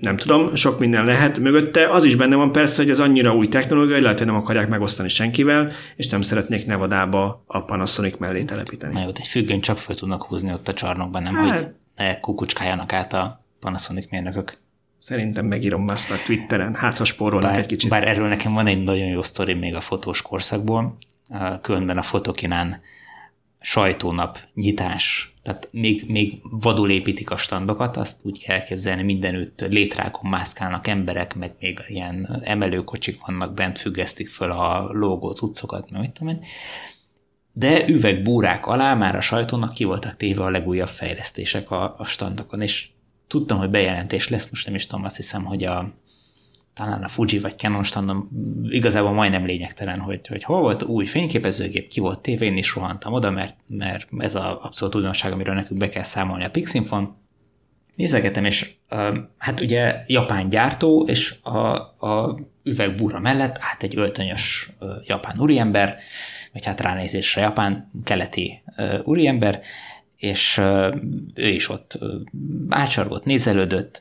[SPEAKER 2] nem tudom, sok minden lehet mögötte. Az is benne van persze, hogy ez annyira új technológia, hogy lehet, hogy nem akarják megosztani senkivel, és nem szeretnék Nevadába a Panasonic mellé telepíteni.
[SPEAKER 1] Na jó, egy függöny csak föl tudnak húzni ott a csarnokban, nem, hát, hogy ne kukucskáljanak át a Panasonic mérnökök.
[SPEAKER 2] Szerintem megírom azt a Twitteren, hát ha spórolnak egy kicsit.
[SPEAKER 1] Bár erről nekem van egy nagyon jó sztori még a fotós korszakból, különben a fotokinán sajtónap nyitás, tehát még, még vadul építik a standokat, azt úgy kell elképzelni, mindenütt létrákon mászkálnak emberek, meg még ilyen emelőkocsik vannak bent, függesztik föl a logó cuccokat, meg mit tudom én. De üvegbúrák alá már a sajtónak ki voltak téve a legújabb fejlesztések a, a standokon, és tudtam, hogy bejelentés lesz, most nem is tudom, azt hiszem, hogy a, talán a Fuji vagy Canon standom igazából majdnem lényegtelen, hogy, hogy hol volt új fényképezőgép, ki volt tévé, én is rohantam oda, mert, mert ez az abszolút újdonság, amiről nekünk be kell számolni a Pixinfon. Nézegetem, és hát ugye japán gyártó, és a, a üvegbúra mellett hát egy öltönyös japán úriember, vagy hát ránézésre japán keleti úriember, és ő is ott átsargott, nézelődött,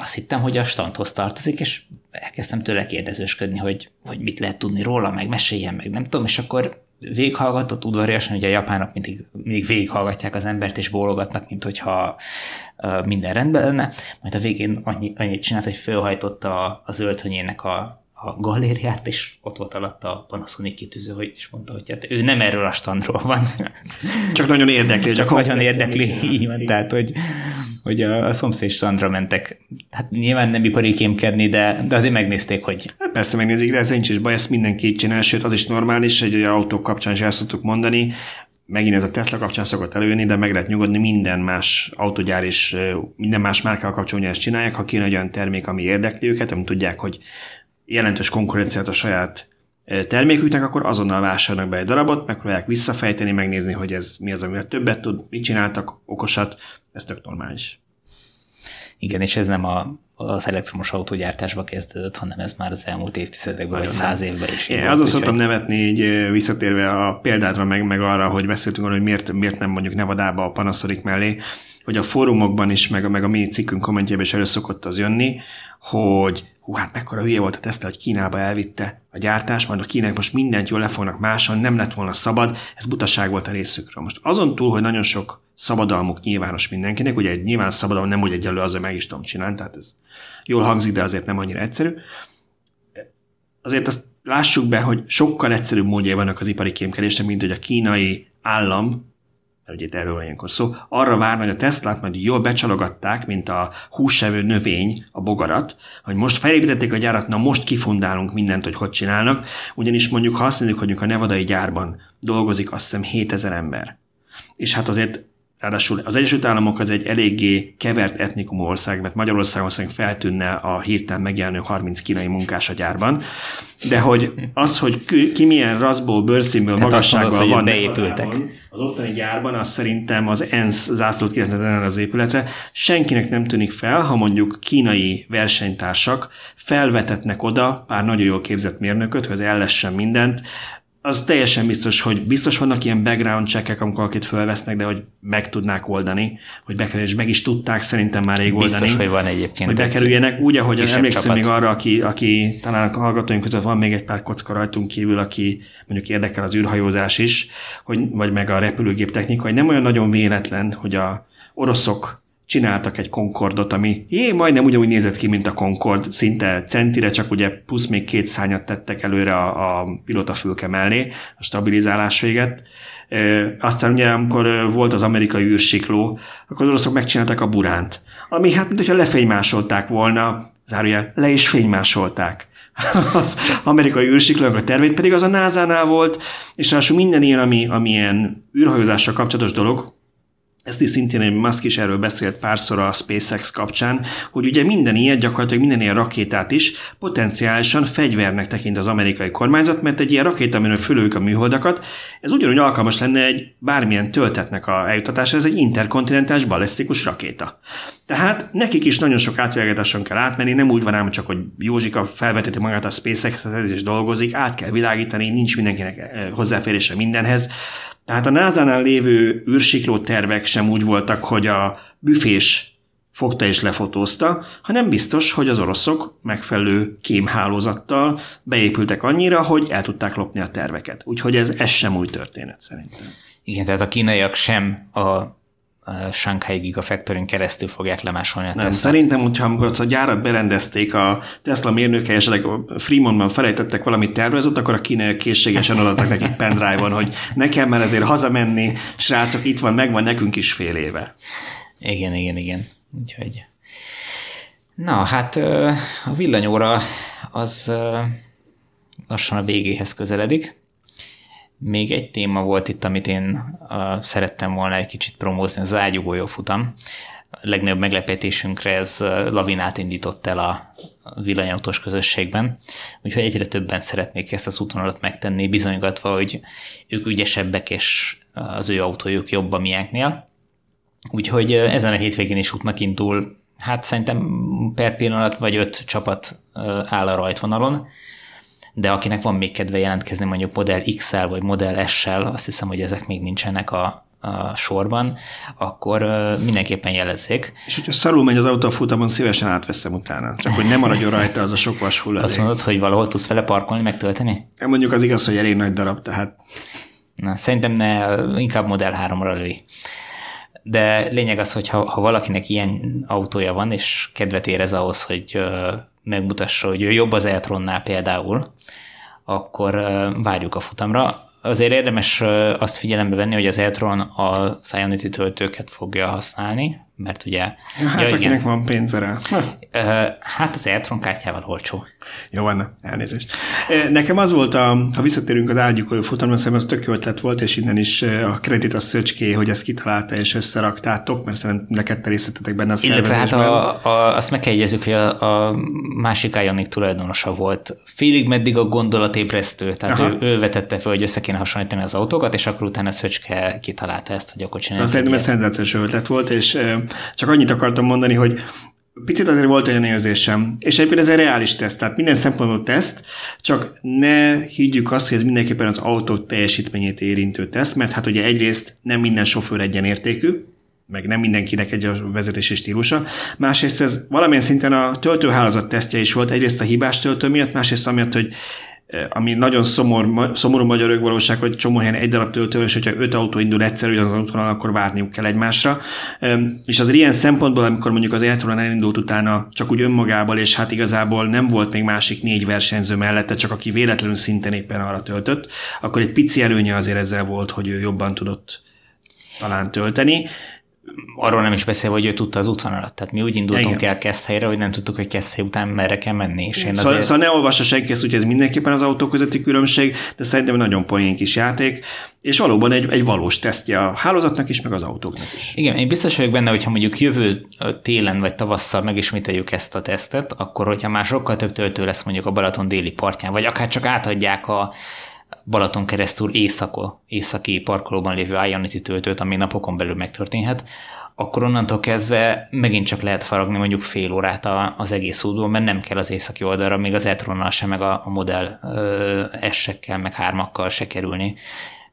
[SPEAKER 1] azt hittem, hogy a standhoz tartozik, és elkezdtem tőle kérdezősködni, hogy, hogy mit lehet tudni róla, meg meséljen, meg nem tudom, és akkor végighallgatott udvariasan, hogy a japánok mindig, mindig végighallgatják az embert, és bólogatnak, mint hogyha minden rendben lenne. Majd a végén annyi, annyit csinált, hogy fölhajtotta az öltönyének a, a galériát, és ott volt alatt a Panasonic kitűző, hogy is mondta, hogy hát ő nem erről a standról van.
[SPEAKER 2] Csak nagyon érdekli.
[SPEAKER 1] Csak nagyon érdekli, így van, tehát, hogy, hogy a, a szomszéd strandra mentek. Hát nyilván nem ipari kémkedni, de, de azért megnézték, hogy...
[SPEAKER 2] Hát persze megnézik, de ez nincs is baj, ezt mindenki csinál, sőt az is normális, hogy a autók kapcsán is el szoktuk mondani, megint ez a Tesla kapcsán szokott előjönni, de meg lehet nyugodni, minden más autogyár és minden más márkával kapcsolatban ezt csinálják, ha kijön egy olyan termék, ami érdekli őket, amit tudják, hogy jelentős konkurenciát a saját terméküknek, akkor azonnal vásárolnak be egy darabot, megpróbálják visszafejteni, megnézni, hogy ez mi az, amivel többet tud, mit csináltak, okosat, ez tök normális.
[SPEAKER 1] Igen, és ez nem a, az elektromos autógyártásba kezdődött, hanem ez már az elmúlt évtizedekben, vagy száz évben is.
[SPEAKER 2] Én azon szoktam nevetni, így visszatérve a példádra, meg, meg arra, hogy beszéltünk arra, hogy miért, miért nem mondjuk Nevadába a Panasonic mellé, hogy a fórumokban is, meg a, meg a mi cikkünk kommentjében is elő szokott az jönni, hogy hú, hát mekkora hülye volt a Tesla, hogy Kínába elvitte a gyártás, majd a kínák most mindent jól le fognak máson, nem lett volna szabad, ez butaság volt a részükről. Most azon túl, hogy nagyon sok szabadalmuk nyilvános mindenkinek, ugye egy nyilván szabadalom nem úgy egyelő az, hogy meg is tudom csinálni, tehát ez jól hangzik, de azért nem annyira egyszerű. Azért azt lássuk be, hogy sokkal egyszerűbb módja vannak az ipari kémkedésnek, mint hogy a kínai állam ugye itt erről van ilyenkor szó, arra várna, hogy a Teslát majd jól becsalogatták, mint a húsevő növény, a bogarat, hogy most felépítették a gyárat, na most kifundálunk mindent, hogy hogy csinálnak, ugyanis mondjuk ha azt mondjuk, hogy a nevadai gyárban dolgozik azt hiszem 7000 ember. És hát azért Ráadásul az Egyesült Államok az egy eléggé kevert etnikumú ország, mert Magyarországon szerintem feltűnne a hirtelen megjelenő 30 kínai munkás a gyárban. De hogy az, hogy ki milyen raszból, bőrszínből, magasságban van
[SPEAKER 1] beépültek.
[SPEAKER 2] az ottani gyárban, az szerintem az ENSZ zászlót kivetett az épületre. Senkinek nem tűnik fel, ha mondjuk kínai versenytársak felvetetnek oda pár nagyon jól képzett mérnököt, hogy az ellessen mindent, az teljesen biztos, hogy biztos vannak ilyen background checkek, amikor akit fölvesznek, de hogy meg tudnák oldani, hogy bekerül, és meg is tudták szerintem már rég oldani.
[SPEAKER 1] Biztos, hogy van egyébként.
[SPEAKER 2] Hogy bekerüljenek, úgy, ahogy emlékszem még arra, aki, aki talán a hallgatóink között van még egy pár kocka rajtunk kívül, aki mondjuk érdekel az űrhajózás is, hogy, vagy meg a repülőgép technika, hogy nem olyan nagyon véletlen, hogy a oroszok csináltak egy Concordot, ami jé, majdnem ugyanúgy nézett ki, mint a Concord, szinte centire, csak ugye plusz még két szányat tettek előre a, a pilotafülke mellé, a stabilizálás véget. E, aztán ugye, amikor volt az amerikai űrsikló, akkor az oroszok megcsináltak a buránt, ami hát, mint hogyha lefénymásolták volna, zárójel, le is fénymásolták az amerikai űrsiklónak a tervét, pedig az a NASA-nál volt, és ráadásul minden ilyen, ami, ami ilyen űrhajózással kapcsolatos dolog, ezt is szintén egy Musk is erről beszélt párszor a SpaceX kapcsán, hogy ugye minden ilyen, gyakorlatilag minden ilyen rakétát is potenciálisan fegyvernek tekint az amerikai kormányzat, mert egy ilyen rakéta, amiről fölőjük a műholdakat, ez ugyanúgy alkalmas lenne egy bármilyen töltetnek a eljutatása, ez egy interkontinentális balisztikus rakéta. Tehát nekik is nagyon sok átvilágításon kell átmenni, nem úgy van ám csak, hogy Józsika felveteti magát a SpaceX-et és dolgozik, át kell világítani, nincs mindenkinek eh, hozzáférése mindenhez. Tehát a NASA-nál lévő űrsikló tervek sem úgy voltak, hogy a büfés fogta és lefotózta, hanem biztos, hogy az oroszok megfelelő kémhálózattal beépültek annyira, hogy el tudták lopni a terveket. Úgyhogy ez, ez sem új történet szerintem.
[SPEAKER 1] Igen, tehát a kínaiak sem a Shanghai Gigafactory-n keresztül fogják lemásolni a
[SPEAKER 2] Nem, Tesla. szerintem, hogyha amikor a gyárat berendezték a Tesla mérnöke, esetleg Freemonban felejtettek valamit tervezett, akkor a kínaiak készségesen adtak nekik pendrive-on, hogy nekem már ezért hazamenni, srácok, itt van, megvan nekünk is fél éve.
[SPEAKER 1] Igen, igen, igen. Úgyhogy... Na, hát a villanyóra az lassan a végéhez közeledik. Még egy téma volt itt, amit én uh, szerettem volna egy kicsit promózni, az ágyugójó futam. A legnagyobb meglepetésünkre ez lavinát indított el a villanyautós közösségben, úgyhogy egyre többen szeretnék ezt az útvonalat megtenni, bizonygatva, hogy ők ügyesebbek, és az ő autójuk jobb a miénknél. Úgyhogy ezen a hétvégén is útnak indul, hát szerintem per pillanat vagy öt csapat áll a rajtvonalon, de akinek van még kedve jelentkezni mondjuk Model X-el vagy Model S-sel, azt hiszem, hogy ezek még nincsenek a, a sorban, akkor mindenképpen jelezzék.
[SPEAKER 2] És hogyha szarul megy az autó a futamon, szívesen átveszem utána. Csak hogy nem maradjon rajta az a sok vas hulladék.
[SPEAKER 1] Azt mondod, hogy valahol tudsz vele parkolni, megtölteni?
[SPEAKER 2] Ja, mondjuk az igaz, hogy elég nagy darab, tehát...
[SPEAKER 1] Na, szerintem ne, inkább Model 3-ra lövi. De lényeg az, hogy ha, ha valakinek ilyen autója van, és kedvet érez ahhoz, hogy megmutassa, hogy ő jobb az Eltronnál például, akkor várjuk a futamra. Azért érdemes azt figyelembe venni, hogy az Eltron a Ionity töltőket fogja használni, mert ugye...
[SPEAKER 2] Hát ja, akinek igen, van pénze rá.
[SPEAKER 1] Hát az Eltron kártyával olcsó.
[SPEAKER 2] Jó van, elnézést. Nekem az volt, a, ha visszatérünk az ágyuk futamra, szerintem az tök jó ötlet volt, és innen is a kredit a szöcské, hogy ezt kitalálta és összeraktátok, mert szerintem neked részletetek benne a
[SPEAKER 1] Illetve hát a, a, azt meg kell jegyezzük, hogy a, a másik Ionic tulajdonosa volt. Félig meddig a gondolatébresztő, tehát ő, ő, vetette fel, hogy össze kéne hasonlítani az autókat, és akkor utána a Szöcske kitalálta ezt, hogy akkor csinálni.
[SPEAKER 2] Szóval szerintem ez szenzációs ötlet volt, és csak annyit akartam mondani, hogy picit azért volt olyan érzésem, és egyébként ez egy reális teszt, tehát minden szempontból teszt, csak ne higgyük azt, hogy ez mindenképpen az autó teljesítményét érintő teszt, mert hát ugye egyrészt nem minden sofőr egyenértékű, meg nem mindenkinek egy a vezetési stílusa. Másrészt ez valamilyen szinten a töltőhálózat tesztje is volt, egyrészt a hibás töltő miatt, másrészt amiatt, hogy ami nagyon szomor, szomorú magyar valóság, hogy csomó helyen egy darab töltő, és hogyha öt autó indul egyszerű az útvonal, akkor várniuk kell egymásra. És azért ilyen szempontból, amikor mondjuk az Airtron elindult utána csak úgy önmagával, és hát igazából nem volt még másik négy versenyző mellette, csak aki véletlenül szinten éppen arra töltött, akkor egy pici előnye azért ezzel volt, hogy ő jobban tudott talán tölteni
[SPEAKER 1] arról nem is beszél, hogy ő tudta az útvonalat. Tehát mi úgy indultunk Igen. el Keszthelyre, hogy nem tudtuk, hogy Keszthely után merre kell menni. És
[SPEAKER 2] én szóval, azért... szóval ne olvassa senki ezt, hogy ez mindenképpen az autó közötti különbség, de szerintem nagyon poén kis játék, és valóban egy, egy valós tesztje a hálózatnak is, meg az autóknak is.
[SPEAKER 1] Igen, én biztos vagyok benne, hogyha mondjuk jövő télen vagy tavasszal megismételjük ezt a tesztet, akkor hogyha már sokkal több töltő lesz mondjuk a Balaton déli partján, vagy akár csak átadják a Balaton keresztül éjszaka, északi parkolóban lévő Ionity töltőt, ami napokon belül megtörténhet, akkor onnantól kezdve megint csak lehet faragni mondjuk fél órát az egész útból, mert nem kell az északi oldalra, még az e se, meg a, a modell S-ekkel, meg hármakkal se kerülni.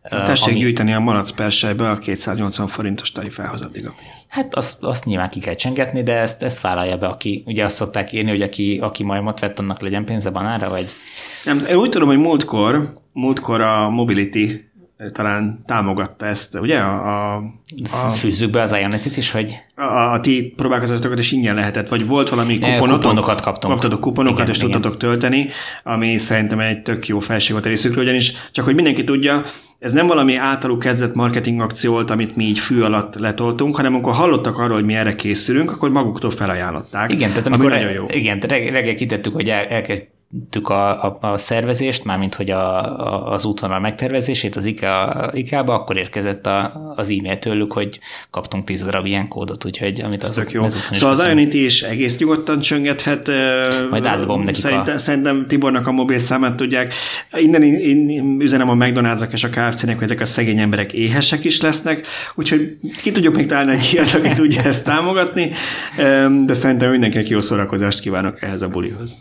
[SPEAKER 2] Tessék ami... gyűjteni a malac persejbe a 280 forintos tarifához addig a pénzt.
[SPEAKER 1] Hát azt, azt nyilván ki kell csengetni, de ezt, ezt vállalja be, aki, ugye azt szokták írni, hogy aki, aki majmot vett, annak legyen pénze banára, vagy?
[SPEAKER 2] Nem, én úgy tudom, hogy múltkor, múltkor a Mobility talán támogatta ezt, ugye? A, a,
[SPEAKER 1] a Fűzzük be az ionity is, hogy...
[SPEAKER 2] A, a ti próbálkozásokat is ingyen lehetett, vagy volt valami kuponotok?
[SPEAKER 1] Kuponokat kaptunk.
[SPEAKER 2] Kaptatok kuponokat, igen, és igen. tudtatok tölteni, ami szerintem egy tök jó felség volt a részükről, ugyanis csak hogy mindenki tudja, ez nem valami általuk kezdett marketing akció volt, amit mi így fű alatt letoltunk, hanem amikor hallottak arról, hogy mi erre készülünk, akkor maguktól felajánlották.
[SPEAKER 1] Igen, tehát amikor nagyon jó. Igen, reggel kitettük, hogy el, elkezd, a, a, a szervezést, mármint hogy a, a, az útvonal megtervezését az IKEA, IKEA-ba, akkor érkezett a, az e-mail tőlük, hogy kaptunk 10 darab ilyen kódot, úgyhogy amit
[SPEAKER 2] az tök jó. Szóval az Ionity is egész nyugodtan csöngethet.
[SPEAKER 1] Majd átdobom nekik
[SPEAKER 2] szerintem, a... szerintem Tibornak a mobil számát tudják. Innen én üzenem a McDonald's-nak és a KFC-nek, hogy ezek a szegény emberek éhesek is lesznek, úgyhogy ki tudjuk még találni egy ilyet, aki tudja ezt támogatni, de szerintem mindenkinek jó szórakozást kívánok ehhez a bulihoz.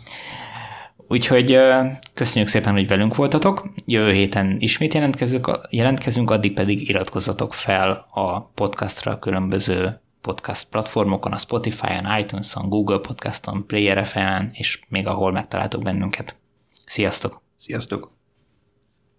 [SPEAKER 1] Úgyhogy köszönjük szépen, hogy velünk voltatok. Jövő héten ismét jelentkezünk, jelentkezünk, addig pedig iratkozzatok fel a podcastra különböző podcast platformokon, a Spotify-on, iTunes-on, Google Podcast-on, Player FM-en, és még ahol megtaláltok bennünket. Sziasztok!
[SPEAKER 2] Sziasztok!